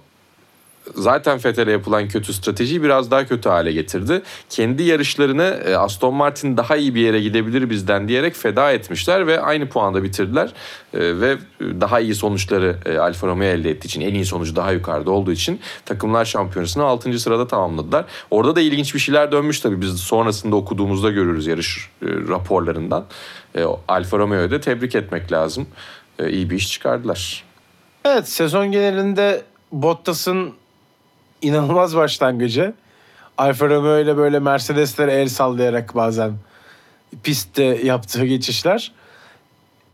zaten Vettel'e yapılan kötü stratejiyi biraz daha kötü hale getirdi. Kendi yarışlarını e, Aston Martin daha iyi bir yere gidebilir bizden diyerek feda etmişler ve aynı puanda bitirdiler. E, ve daha iyi sonuçları e, Alfa Romeo elde ettiği için en iyi sonucu daha yukarıda olduğu için takımlar şampiyonasını 6. sırada tamamladılar. Orada da ilginç bir şeyler dönmüş tabii biz sonrasında okuduğumuzda görürüz yarış raporlarından. E, Alfa Romeo'yu da tebrik etmek lazım. E, iyi bir iş çıkardılar. Evet sezon genelinde Bottas'ın inanılmaz başlangıcı. Alfa Romeo ile böyle Mercedes'lere el sallayarak bazen pistte yaptığı geçişler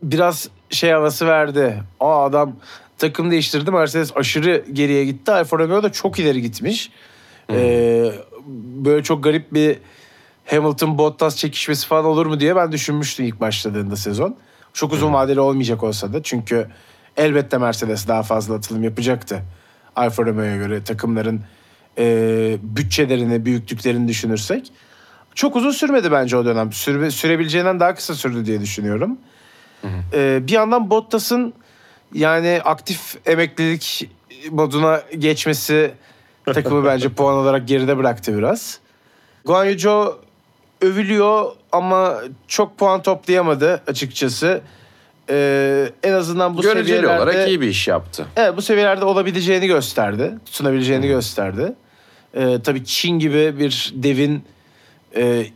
biraz şey havası verdi. Aa adam takım değiştirdi. Mercedes aşırı geriye gitti. Alfa Romeo da çok ileri gitmiş. Ee, böyle çok garip bir Hamilton Bottas çekişmesi falan olur mu diye ben düşünmüştüm ilk başladığında sezon. Çok uzun vadeli olmayacak olsa da çünkü elbette Mercedes daha fazla atılım yapacaktı. Alfa Romeo'ya göre takımların e, bütçelerini, büyüklüklerini düşünürsek. Çok uzun sürmedi bence o dönem. Süre, sürebileceğinden daha kısa sürdü diye düşünüyorum. Ee, bir yandan Bottas'ın yani aktif emeklilik moduna geçmesi takımı bence <laughs> puan olarak geride bıraktı biraz. Guan Yu Zhou övülüyor ama çok puan toplayamadı açıkçası. Ee, en azından bu Göreceli seviyelerde... olarak iyi bir iş yaptı. Evet bu seviyelerde olabileceğini gösterdi. Tutunabileceğini gösterdi. Ee, tabii Çin gibi bir devin e,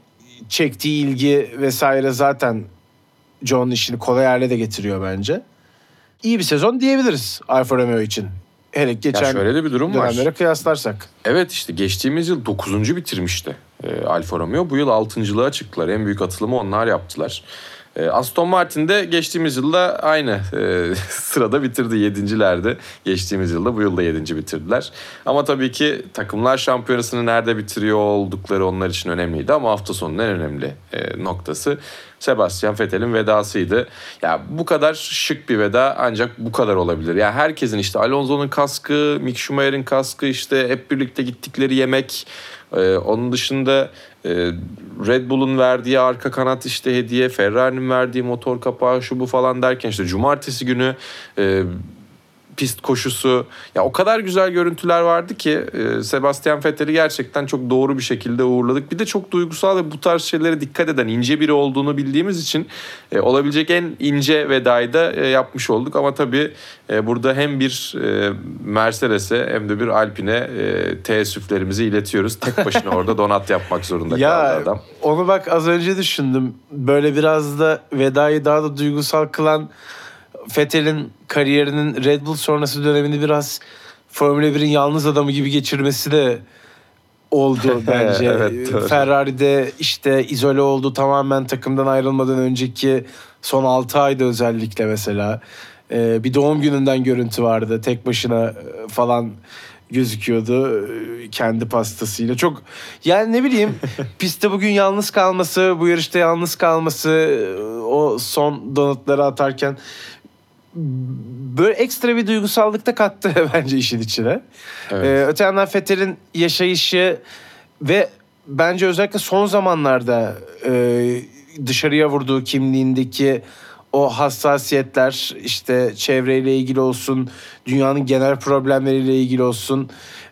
çektiği ilgi vesaire zaten John'un işini kolay hale de getiriyor bence. İyi bir sezon diyebiliriz Alfa Romeo için. Hele geçen Ya şöyle de bir durum var. dönemlere kıyaslarsak. Evet işte geçtiğimiz yıl 9. bitirmişti e, Alfa Romeo. Bu yıl 6.lığa çıktılar. En büyük atılımı onlar yaptılar. E, Aston Martin de geçtiğimiz yılda aynı e, <laughs> sırada bitirdi. Yedincilerde. Geçtiğimiz yılda bu yılda yedinci bitirdiler. Ama tabii ki takımlar şampiyonasını nerede bitiriyor oldukları onlar için önemliydi. Ama hafta sonunun en önemli e, noktası Sebastian Vettel'in vedasıydı. Ya bu kadar şık bir veda ancak bu kadar olabilir. Ya herkesin işte Alonso'nun kaskı, Mick Schumacher'in kaskı işte hep birlikte gittikleri yemek. Ee, onun dışında Red Bull'un verdiği arka kanat işte hediye, Ferrari'nin verdiği motor kapağı şu bu falan derken işte cumartesi günü e, pist koşusu ya o kadar güzel görüntüler vardı ki e, Sebastian Vettel'i gerçekten çok doğru bir şekilde uğurladık. Bir de çok duygusal ve bu tarz şeylere dikkat eden ince biri olduğunu bildiğimiz için e, olabilecek en ince vedayı da e, yapmış olduk. Ama tabii e, burada hem bir e, Mercedes'e hem de bir Alpine e, teessüflerimizi iletiyoruz. Tek başına orada <laughs> donat yapmak zorunda kaldı Ya adam. onu bak az önce düşündüm. Böyle biraz da vedayı daha da duygusal kılan Vettel'in kariyerinin Red Bull sonrası dönemini biraz Formula 1'in yalnız adamı gibi geçirmesi de oldu <laughs> bence. Evet, doğru. Ferrari'de işte izole oldu tamamen takımdan ayrılmadan önceki son 6 ayda özellikle mesela. Ee, bir doğum gününden görüntü vardı. Tek başına e, falan gözüküyordu e, kendi pastasıyla. Çok yani ne bileyim <laughs> pistte bugün yalnız kalması, bu yarışta yalnız kalması, e, o son donutları atarken böyle ekstra bir duygusallık da kattı <laughs> bence işin içine. Evet. Ee, öte yandan Fethel'in yaşayışı ve bence özellikle son zamanlarda e, dışarıya vurduğu kimliğindeki o hassasiyetler işte çevreyle ilgili olsun, dünyanın genel problemleriyle ilgili olsun.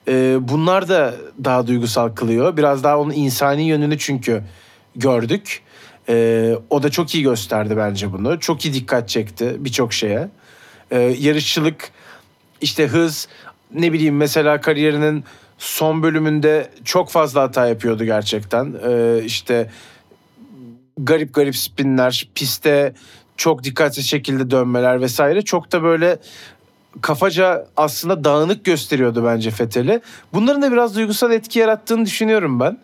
e, bunlar da daha duygusal kılıyor. Biraz daha onun insani yönünü çünkü gördük. E, o da çok iyi gösterdi bence bunu. Çok iyi dikkat çekti birçok şeye. E, yarışçılık, işte hız, ne bileyim mesela kariyerinin son bölümünde çok fazla hata yapıyordu gerçekten. E, işte garip garip spinler, piste çok dikkatsiz şekilde dönmeler vesaire çok da böyle kafaca aslında dağınık gösteriyordu bence Fethel'i. Bunların da biraz duygusal etki yarattığını düşünüyorum ben.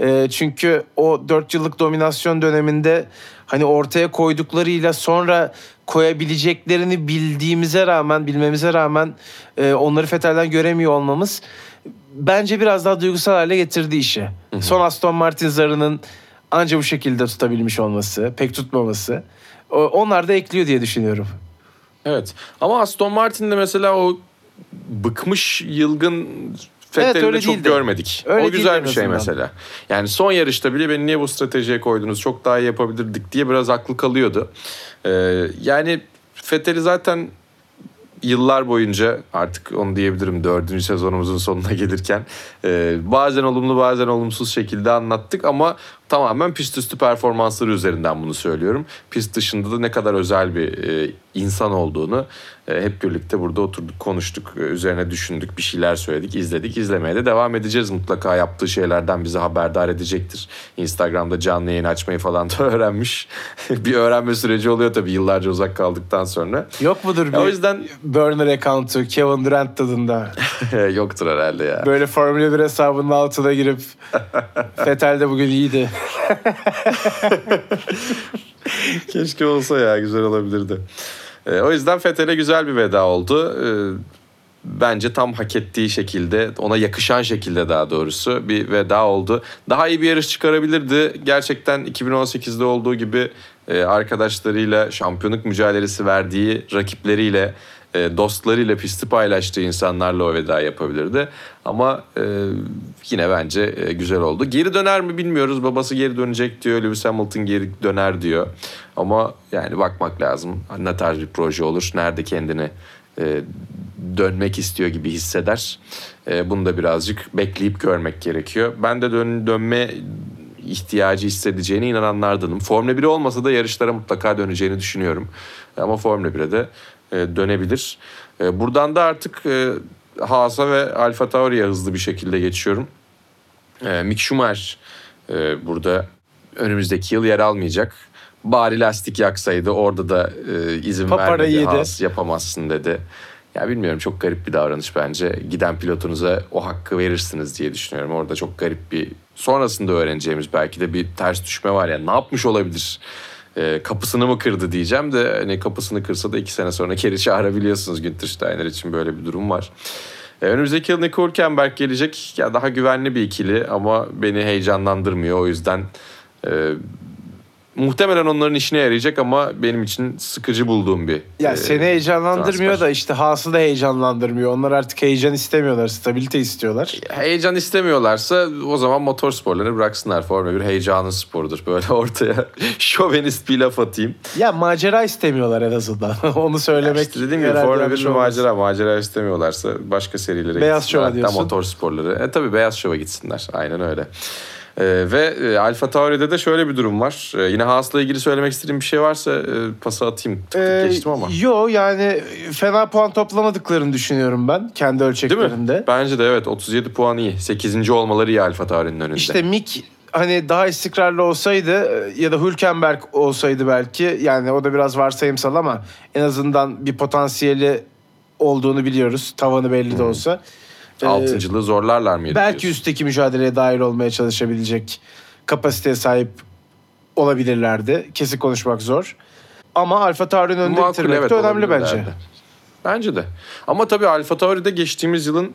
Ee, çünkü o 4 yıllık dominasyon döneminde hani ortaya koyduklarıyla sonra koyabileceklerini bildiğimize rağmen, bilmemize rağmen e, onları Fethel'den göremiyor olmamız bence biraz daha duygusal hale getirdi işi. Son Aston Martin zarının anca bu şekilde tutabilmiş olması, pek tutmaması. O- Onlar da ekliyor diye düşünüyorum. Evet. Ama Aston Martin'de mesela o bıkmış yılgın Vettel'i Evet, öyle de çok değildi. görmedik. Öyle o güzel bir şey azından. mesela. Yani son yarışta bile beni niye bu stratejiye koydunuz çok daha iyi yapabilirdik diye biraz aklı kalıyordu. Ee, yani Vettel'i zaten yıllar boyunca artık onu diyebilirim dördüncü sezonumuzun sonuna gelirken e, bazen olumlu bazen olumsuz şekilde anlattık ama tamamen pist üstü performansları üzerinden bunu söylüyorum. Pist dışında da ne kadar özel bir e, insan olduğunu hep birlikte burada oturduk, konuştuk, e, üzerine düşündük, bir şeyler söyledik, izledik. İzlemeye de devam edeceğiz mutlaka. Yaptığı şeylerden bizi haberdar edecektir. Instagram'da canlı yayın açmayı falan da <laughs> öğrenmiş. <laughs> bir öğrenme süreci oluyor tabii yıllarca uzak kaldıktan sonra. Yok mudur bir Ya o yüzden burner account'u Kevin Durant tadında? <laughs> yoktur herhalde ya. Böyle Formula 1 hesabının altına girip Fetel de bugün iyiydi. Keşke olsa ya güzel olabilirdi. Ee, o yüzden Fethel'e güzel bir veda oldu. Ee, bence tam hak ettiği şekilde, ona yakışan şekilde daha doğrusu bir veda oldu. Daha iyi bir yarış çıkarabilirdi. Gerçekten 2018'de olduğu gibi e, arkadaşlarıyla şampiyonluk mücadelesi verdiği rakipleriyle e, dostlarıyla pisti paylaştığı insanlarla o veda yapabilirdi. Ama e, yine bence e, güzel oldu. Geri döner mi bilmiyoruz. Babası geri dönecek diyor. Lewis Hamilton geri döner diyor. Ama yani bakmak lazım. Ne tarz bir proje olur? Nerede kendini e, dönmek istiyor gibi hisseder. Bunu da birazcık bekleyip görmek gerekiyor. Ben de dön, dönme ihtiyacı hissedeceğine inananlardanım. Formula 1 olmasa da yarışlara mutlaka döneceğini düşünüyorum. Ama Formula 1'e de dönebilir. E, buradan da artık e, Haas'a ve Alfa Tauri'ye hızlı bir şekilde geçiyorum. E, Mick Schumacher e, burada önümüzdeki yıl yer almayacak. Bari lastik yaksaydı orada da e, izin Papara vermedi. yedi. Haas yapamazsın dedi. Ya bilmiyorum çok garip bir davranış bence. Giden pilotunuza o hakkı verirsiniz diye düşünüyorum. Orada çok garip bir sonrasında öğreneceğimiz belki de bir ters düşme var ya. Ne yapmış olabilir? Ee, kapısını mı kırdı diyeceğim de hani kapısını kırsa da iki sene sonra geri çağırabiliyorsunuz Günther Steiner için böyle bir durum var. Ee, önümüzdeki yıl Nico Hülkenberg gelecek. Ya daha güvenli bir ikili ama beni heyecanlandırmıyor. O yüzden e, muhtemelen onların işine yarayacak ama benim için sıkıcı bulduğum bir Ya e, seni heyecanlandırmıyor transfer. da işte Haas'ı da heyecanlandırmıyor. Onlar artık heyecan istemiyorlar, stabilite istiyorlar. heyecan istemiyorlarsa o zaman motor sporlarını bıraksınlar. Formula 1 heyecanın sporudur. Böyle <laughs> ortaya şovenist bir laf atayım. Ya macera istemiyorlar en azından. <laughs> Onu söylemek. İşte dediğim gibi Formula 1 yanlış bir olmaz. macera. Macera istemiyorlarsa başka serilere Beyaz gitsinler. şova Hatta diyorsun. motor sporları. E tabii beyaz şova gitsinler. Aynen öyle. Ee, ve e, Alfa Tauri'de de şöyle bir durum var. Ee, yine Haas'la ilgili söylemek istediğim bir şey varsa e, pası atayım. Tık tık Ee, geçtim ama. Yo yani fena puan toplamadıklarını düşünüyorum ben kendi Değil mi? Bence de evet 37 puan iyi. 8. olmaları iyi Alfa Tauri'nin önünde. İşte Mick hani daha istikrarlı olsaydı e, ya da Hülkenberg olsaydı belki yani o da biraz varsayımsal ama en azından bir potansiyeli olduğunu biliyoruz. Tavanı belli de olsa. Altıncılığı zorlarlar mıydı belki diyorsun? üstteki mücadeleye dahil olmaya çalışabilecek kapasiteye sahip olabilirlerdi. Kesin konuşmak zor. Ama Alfa Tauri'nin önünde Makul, bitirmek evet, de önemli bence. Bence de. Ama tabii Alfa Tauri'de geçtiğimiz yılın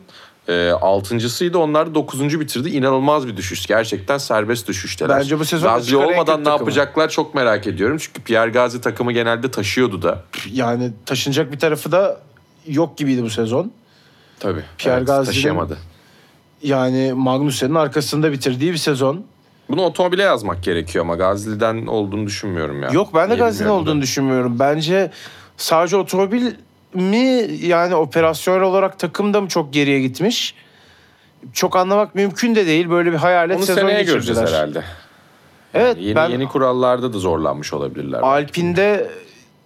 e, altıncısıydı. Onlar dokuzuncu bitirdi. İnanılmaz bir düşüş. Gerçekten serbest düşüşteler. Bence bu sezon Gazi olmadan ne takımı. yapacaklar çok merak ediyorum. Çünkü Pierre Gazi takımı genelde taşıyordu da. Yani taşınacak bir tarafı da yok gibiydi bu sezon. Tabii. Pierre evet, Gasly'nin- taşıyamadı. Yani Magnussen'in arkasında bitirdiği bir sezon. Bunu otomobile yazmak gerekiyor ama Gazli'den olduğunu düşünmüyorum ya. Yok ben de bilmiyorum olduğunu da. düşünmüyorum. Bence sadece otomobil mi yani operasyon olarak takım da mı çok geriye gitmiş? Çok anlamak mümkün de değil. Böyle bir hayalet Onu sezon seneye geçirdiler. göreceğiz herhalde. Evet Yeni, ben yeni kurallarda da zorlanmış olabilirler. Alpine'de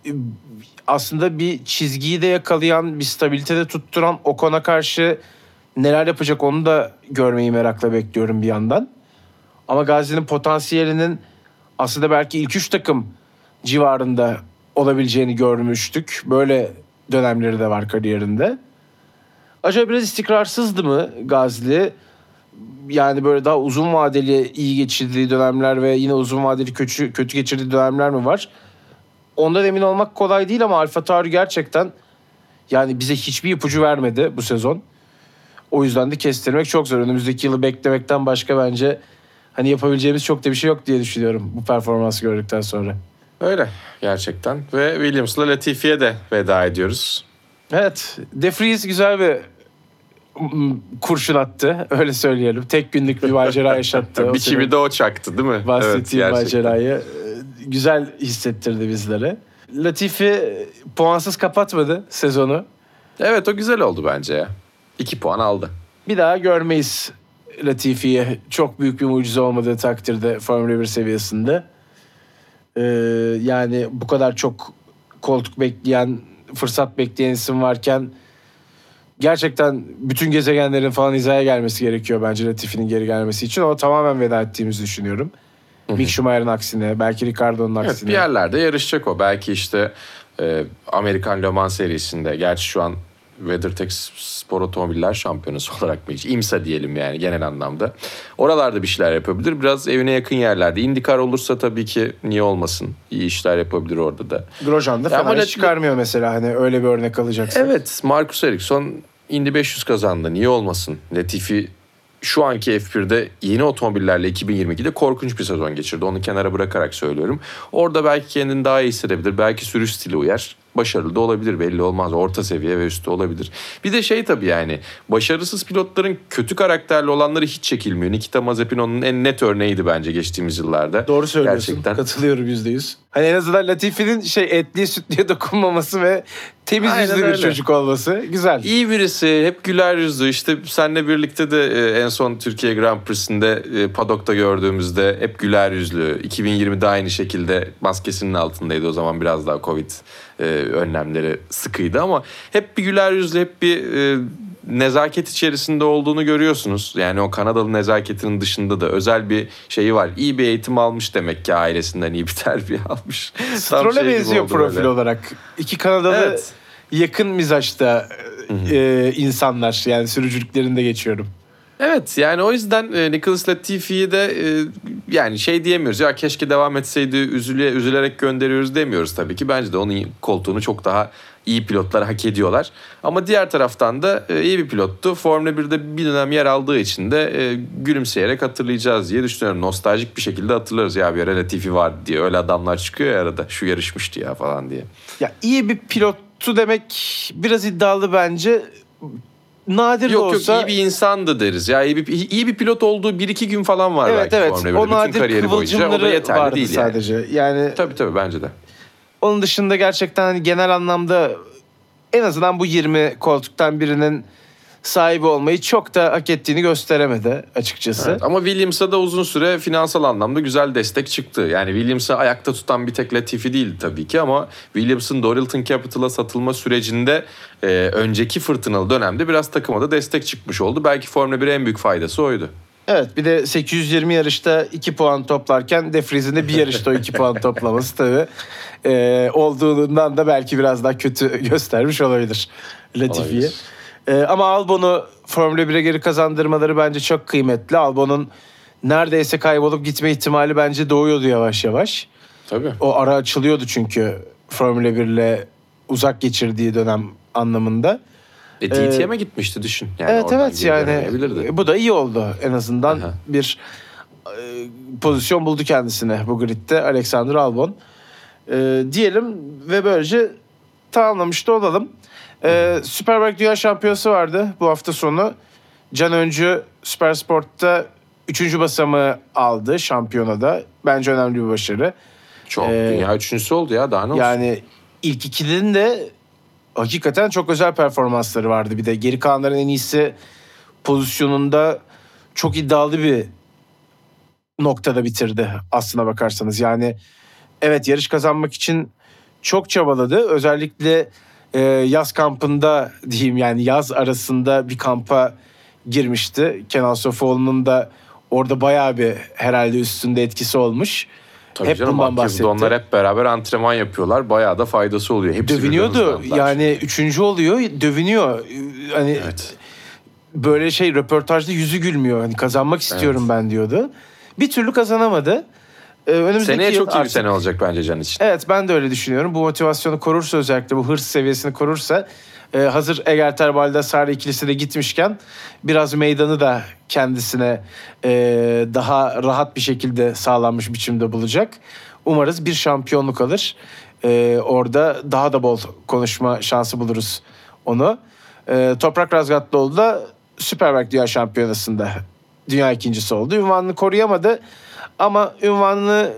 e, aslında bir çizgiyi de yakalayan, bir stabilitede tutturan Ocon'a karşı neler yapacak onu da görmeyi merakla bekliyorum bir yandan. Ama Gazi'nin potansiyelinin aslında belki ilk üç takım civarında olabileceğini görmüştük. Böyle dönemleri de var kariyerinde. Acaba biraz istikrarsızdı mı Gazli? Yani böyle daha uzun vadeli iyi geçirdiği dönemler ve yine uzun vadeli kötü, kötü geçirdiği dönemler mi var? Ondan emin olmak kolay değil ama Alfa Tauri gerçekten yani bize hiçbir ipucu vermedi bu sezon. O yüzden de kestirmek çok zor. Önümüzdeki yılı beklemekten başka bence hani yapabileceğimiz çok da bir şey yok diye düşünüyorum bu performansı gördükten sonra. Öyle gerçekten. Ve Williams'la Latifi'ye de veda ediyoruz. Evet, De Vries güzel bir kurşun attı. <laughs> Öyle söyleyelim. Tek günlük bir macera <laughs> yaşattı. Biçimi de o çaktı değil mi? Bahsettiğim Evet, gerçekten. macerayı güzel hissettirdi bizlere. Latifi puansız kapatmadı sezonu. Evet o güzel oldu bence ya. İki puan aldı. Bir daha görmeyiz Latifi'ye çok büyük bir mucize olmadığı takdirde Formula 1 seviyesinde. Ee, yani bu kadar çok koltuk bekleyen, fırsat bekleyen isim varken gerçekten bütün gezegenlerin falan hizaya gelmesi gerekiyor bence Latifi'nin geri gelmesi için. O tamamen veda ettiğimizi düşünüyorum. Mick Schumacher'ın aksine, belki Ricardo'nun Evet, aksine. bir yerlerde yarışacak o. Belki işte e, Amerikan Le Mans serisinde. Gerçi şu an WeatherTech Spor Otomobiller Şampiyonası <laughs> olarak mı? IMSA diyelim yani genel anlamda. Oralarda bir şeyler yapabilir. Biraz evine yakın yerlerde. IndyCar olursa tabii ki niye olmasın? İyi işler yapabilir orada da. Grosjean da fena iş çıkarmıyor mesela hani öyle bir örnek alacaksak. Evet Marcus Ericsson Indy 500 kazandı. Niye olmasın? Latifi şu anki F1'de yeni otomobillerle 2022'de korkunç bir sezon geçirdi. Onu kenara bırakarak söylüyorum. Orada belki kendini daha iyi hissedebilir. Belki sürüş stili uyar. Başarılı da olabilir belli olmaz. Orta seviye ve üstü olabilir. Bir de şey tabii yani başarısız pilotların kötü karakterli olanları hiç çekilmiyor. Nikita Mazepin onun en net örneğiydi bence geçtiğimiz yıllarda. Doğru söylüyorsun. Gerçekten. Katılıyorum yüzde yüz. Hani en azından Latifi'nin şey etliye sütlüye dokunmaması ve temiz Aynen yüzlü bir öyle. çocuk olması güzel. İyi birisi, hep güler yüzlü. İşte seninle birlikte de e, en son Türkiye Grand Prix'sinde e, padokta gördüğümüzde hep güler yüzlü. 2020'de aynı şekilde maskesinin altındaydı o zaman biraz daha Covid e, önlemleri sıkıydı ama hep bir güler yüzlü, hep bir nezaket içerisinde olduğunu görüyorsunuz. Yani o Kanadalı nezaketinin dışında da özel bir şeyi var. İyi bir eğitim almış demek ki ailesinden iyi bir <laughs> terbiye almış. Stroll'e şey benziyor profil böyle. olarak. İki Kanadalı Evet. Yakın mizaçta e, insanlar yani sürücülüklerinde geçiyorum. Evet yani o yüzden e, Nicholas Latifi'yi de e, yani şey diyemiyoruz ya keşke devam etseydi üzüle, üzülerek gönderiyoruz demiyoruz tabii ki. Bence de onun koltuğunu çok daha iyi pilotlar hak ediyorlar. Ama diğer taraftan da e, iyi bir pilottu. Formula 1'de bir dönem yer aldığı için de e, gülümseyerek hatırlayacağız diye düşünüyorum. Nostaljik bir şekilde hatırlarız ya bir ara Latifi vardı diye. Öyle adamlar çıkıyor ya arada şu yarışmıştı ya falan diye. Ya iyi bir pilottu demek biraz iddialı bence. Nadir de Yok olsa yok iyi bir insandı deriz. Ya iyi bir, iyi bir pilot olduğu bir iki gün falan var evet belki evet Formula 1'de. o Bütün nadir kariyeri boyunca o da yeterli vardı değil yani. sadece. Yani Tabii tabii bence de. Onun dışında gerçekten hani genel anlamda en azından bu 20 koltuktan birinin sahibi olmayı çok da hak ettiğini gösteremedi açıkçası. Evet, ama Williams'a da uzun süre finansal anlamda güzel destek çıktı. Yani Williams'ı ayakta tutan bir tek Latifi değil tabii ki ama Williams'ın Dorilton Capital'a satılma sürecinde e, önceki fırtınalı dönemde biraz takıma da destek çıkmış oldu. Belki Formula 1'e en büyük faydası oydu. Evet bir de 820 yarışta 2 puan toplarken De Vries'in de bir yarışta o 2 puan <laughs> toplaması tabii e, olduğundan da belki biraz daha kötü göstermiş olabilir Latifi'yi. Olabilir. E, ama Albon'u Formula 1'e geri kazandırmaları bence çok kıymetli. Albon'un neredeyse kaybolup gitme ihtimali bence doğuyordu yavaş yavaş. Tabii. O ara açılıyordu çünkü Formula 1 ile uzak geçirdiği dönem anlamında. E, DTM'e gitmişti düşün. Yani evet evet yani bu da iyi oldu en azından Aha. bir e, pozisyon buldu kendisine bu gridde Alexander Albon. E, diyelim ve böylece tamamlamış da olalım. E, Superbike Dünya Şampiyonası vardı bu hafta sonu. Can Öncü Supersport'ta 3. basamağı aldı şampiyonada. Bence önemli bir başarı. Çok Ee, dünya üçüncüsü oldu ya daha ne olsun. Yani ilk ikilinin de hakikaten çok özel performansları vardı. Bir de geri kalanların en iyisi pozisyonunda çok iddialı bir noktada bitirdi aslına bakarsanız. Yani evet yarış kazanmak için çok çabaladı. Özellikle e, yaz kampında diyeyim yani yaz arasında bir kampa girmişti. Kenan Sofoğlu'nun da orada bayağı bir herhalde üstünde etkisi olmuş. Tabii hep canım, bundan bahsetti. Onlar hep beraber antrenman yapıyorlar. Bayağı da faydası oluyor. Hepsi Dövünüyordu. Yani üçüncü oluyor, dövünüyor. Hani Evet. böyle şey röportajda yüzü gülmüyor. Hani kazanmak istiyorum ben diyordu. Bir türlü kazanamadı. Ee, önümüzdeki Seneye yıl çok iyi bir artık- sene olacak bence Can için. Evet ben de öyle düşünüyorum. Bu motivasyonu korursa özellikle bu hırs seviyesini korursa e, hazır Egerter Baldasar ikilisi de gitmişken biraz meydanı da kendisine e, daha rahat bir şekilde sağlanmış biçimde bulacak. Umarız bir şampiyonluk alır. E, orada daha da bol konuşma şansı buluruz onu. E, Toprak Razgatlıoğlu da Superbike Dünya Şampiyonası'nda dünya ikincisi oldu. Ünvanını koruyamadı ama ünvanını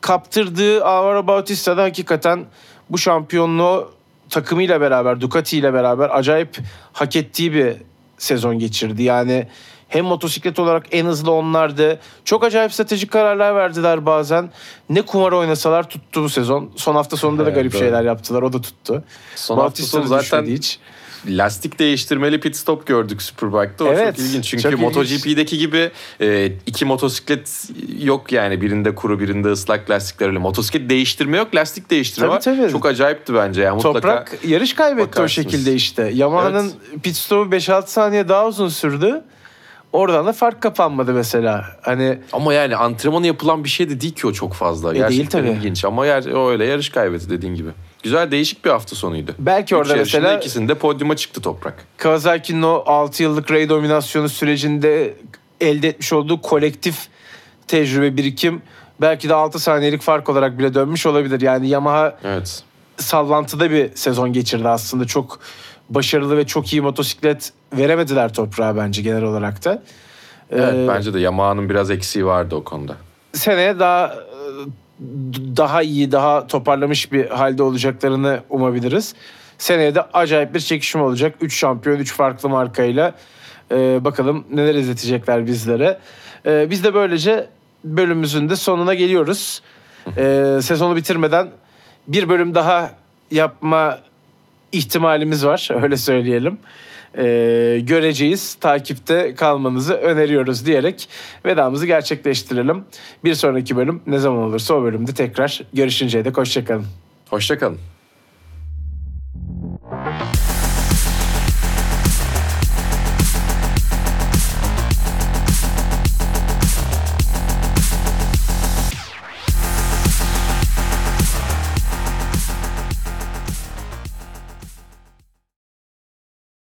kaptırdığı Alvaro Bautista da hakikaten bu şampiyonluğu takımıyla beraber, Ducati ile beraber acayip hak ettiği bir sezon geçirdi. Yani Hem motosiklet olarak en hızlı onlardı. Çok acayip stratejik kararlar verdiler bazen. Ne kumar oynasalar tuttu bu sezon. Son hafta sonunda da Evet, garip doğru. şeyler yaptılar. O da tuttu. Son hafta Bautista sonu da zaten hiç. Lastik değiştirmeli pit stop gördük Superbike'da. O Evet, çok ilginç. Çünkü çok ilginç. MotoGP'deki gibi e, iki motosiklet yok yani. Birinde kuru birinde ıslak lastikler öyle. Motosiklet değiştirme yok, lastik değiştirme Tabii, var. tabii. Çok acayipti bence. Yani mutlaka Toprak yarış kaybetti bakarsınız. o şekilde işte. Yamaha'nın pit stopu 5-6 saniye daha uzun sürdü. Oradan da fark kapanmadı mesela. Hani Ama yani antrenmanı yapılan bir şey de değil ki o çok fazla. E, değil Gerçekten tabii. ilginç ama yer, öyle yarış kaybetti dediğin gibi. Güzel değişik bir hafta sonuydu. belki Üç orada yarışında mesela ikisinde podyuma çıktı Toprak. Kawasaki'nin o 6 yıllık Ray dominasyonu sürecinde elde etmiş olduğu kolektif tecrübe birikim belki de 6 saniyelik fark olarak bile dönmüş olabilir. Yani Yamaha Evet. sallantıda bir sezon geçirdi aslında. Çok başarılı ve çok iyi motosiklet veremediler toprağa bence genel olarak da. Evet Ee, bence de Yamaha'nın biraz eksiği vardı o konuda. seneye daha daha iyi, daha toparlamış bir halde olacaklarını umabiliriz. Seneye de acayip bir çekişme olacak. 3 şampiyon, 3 farklı markayla. Ee, bakalım neler izletecekler bizlere. Ee, biz de böylece bölümümüzün de sonuna geliyoruz. Ee, sezonu bitirmeden bir bölüm daha yapma ihtimalimiz var. <laughs> Öyle söyleyelim. Ee, göreceğiz. Takipte kalmanızı öneriyoruz diyerek vedamızı gerçekleştirelim. Bir sonraki bölüm ne zaman olursa o bölümde tekrar görüşünceye dek hoşçakalın. Hoşçakalın.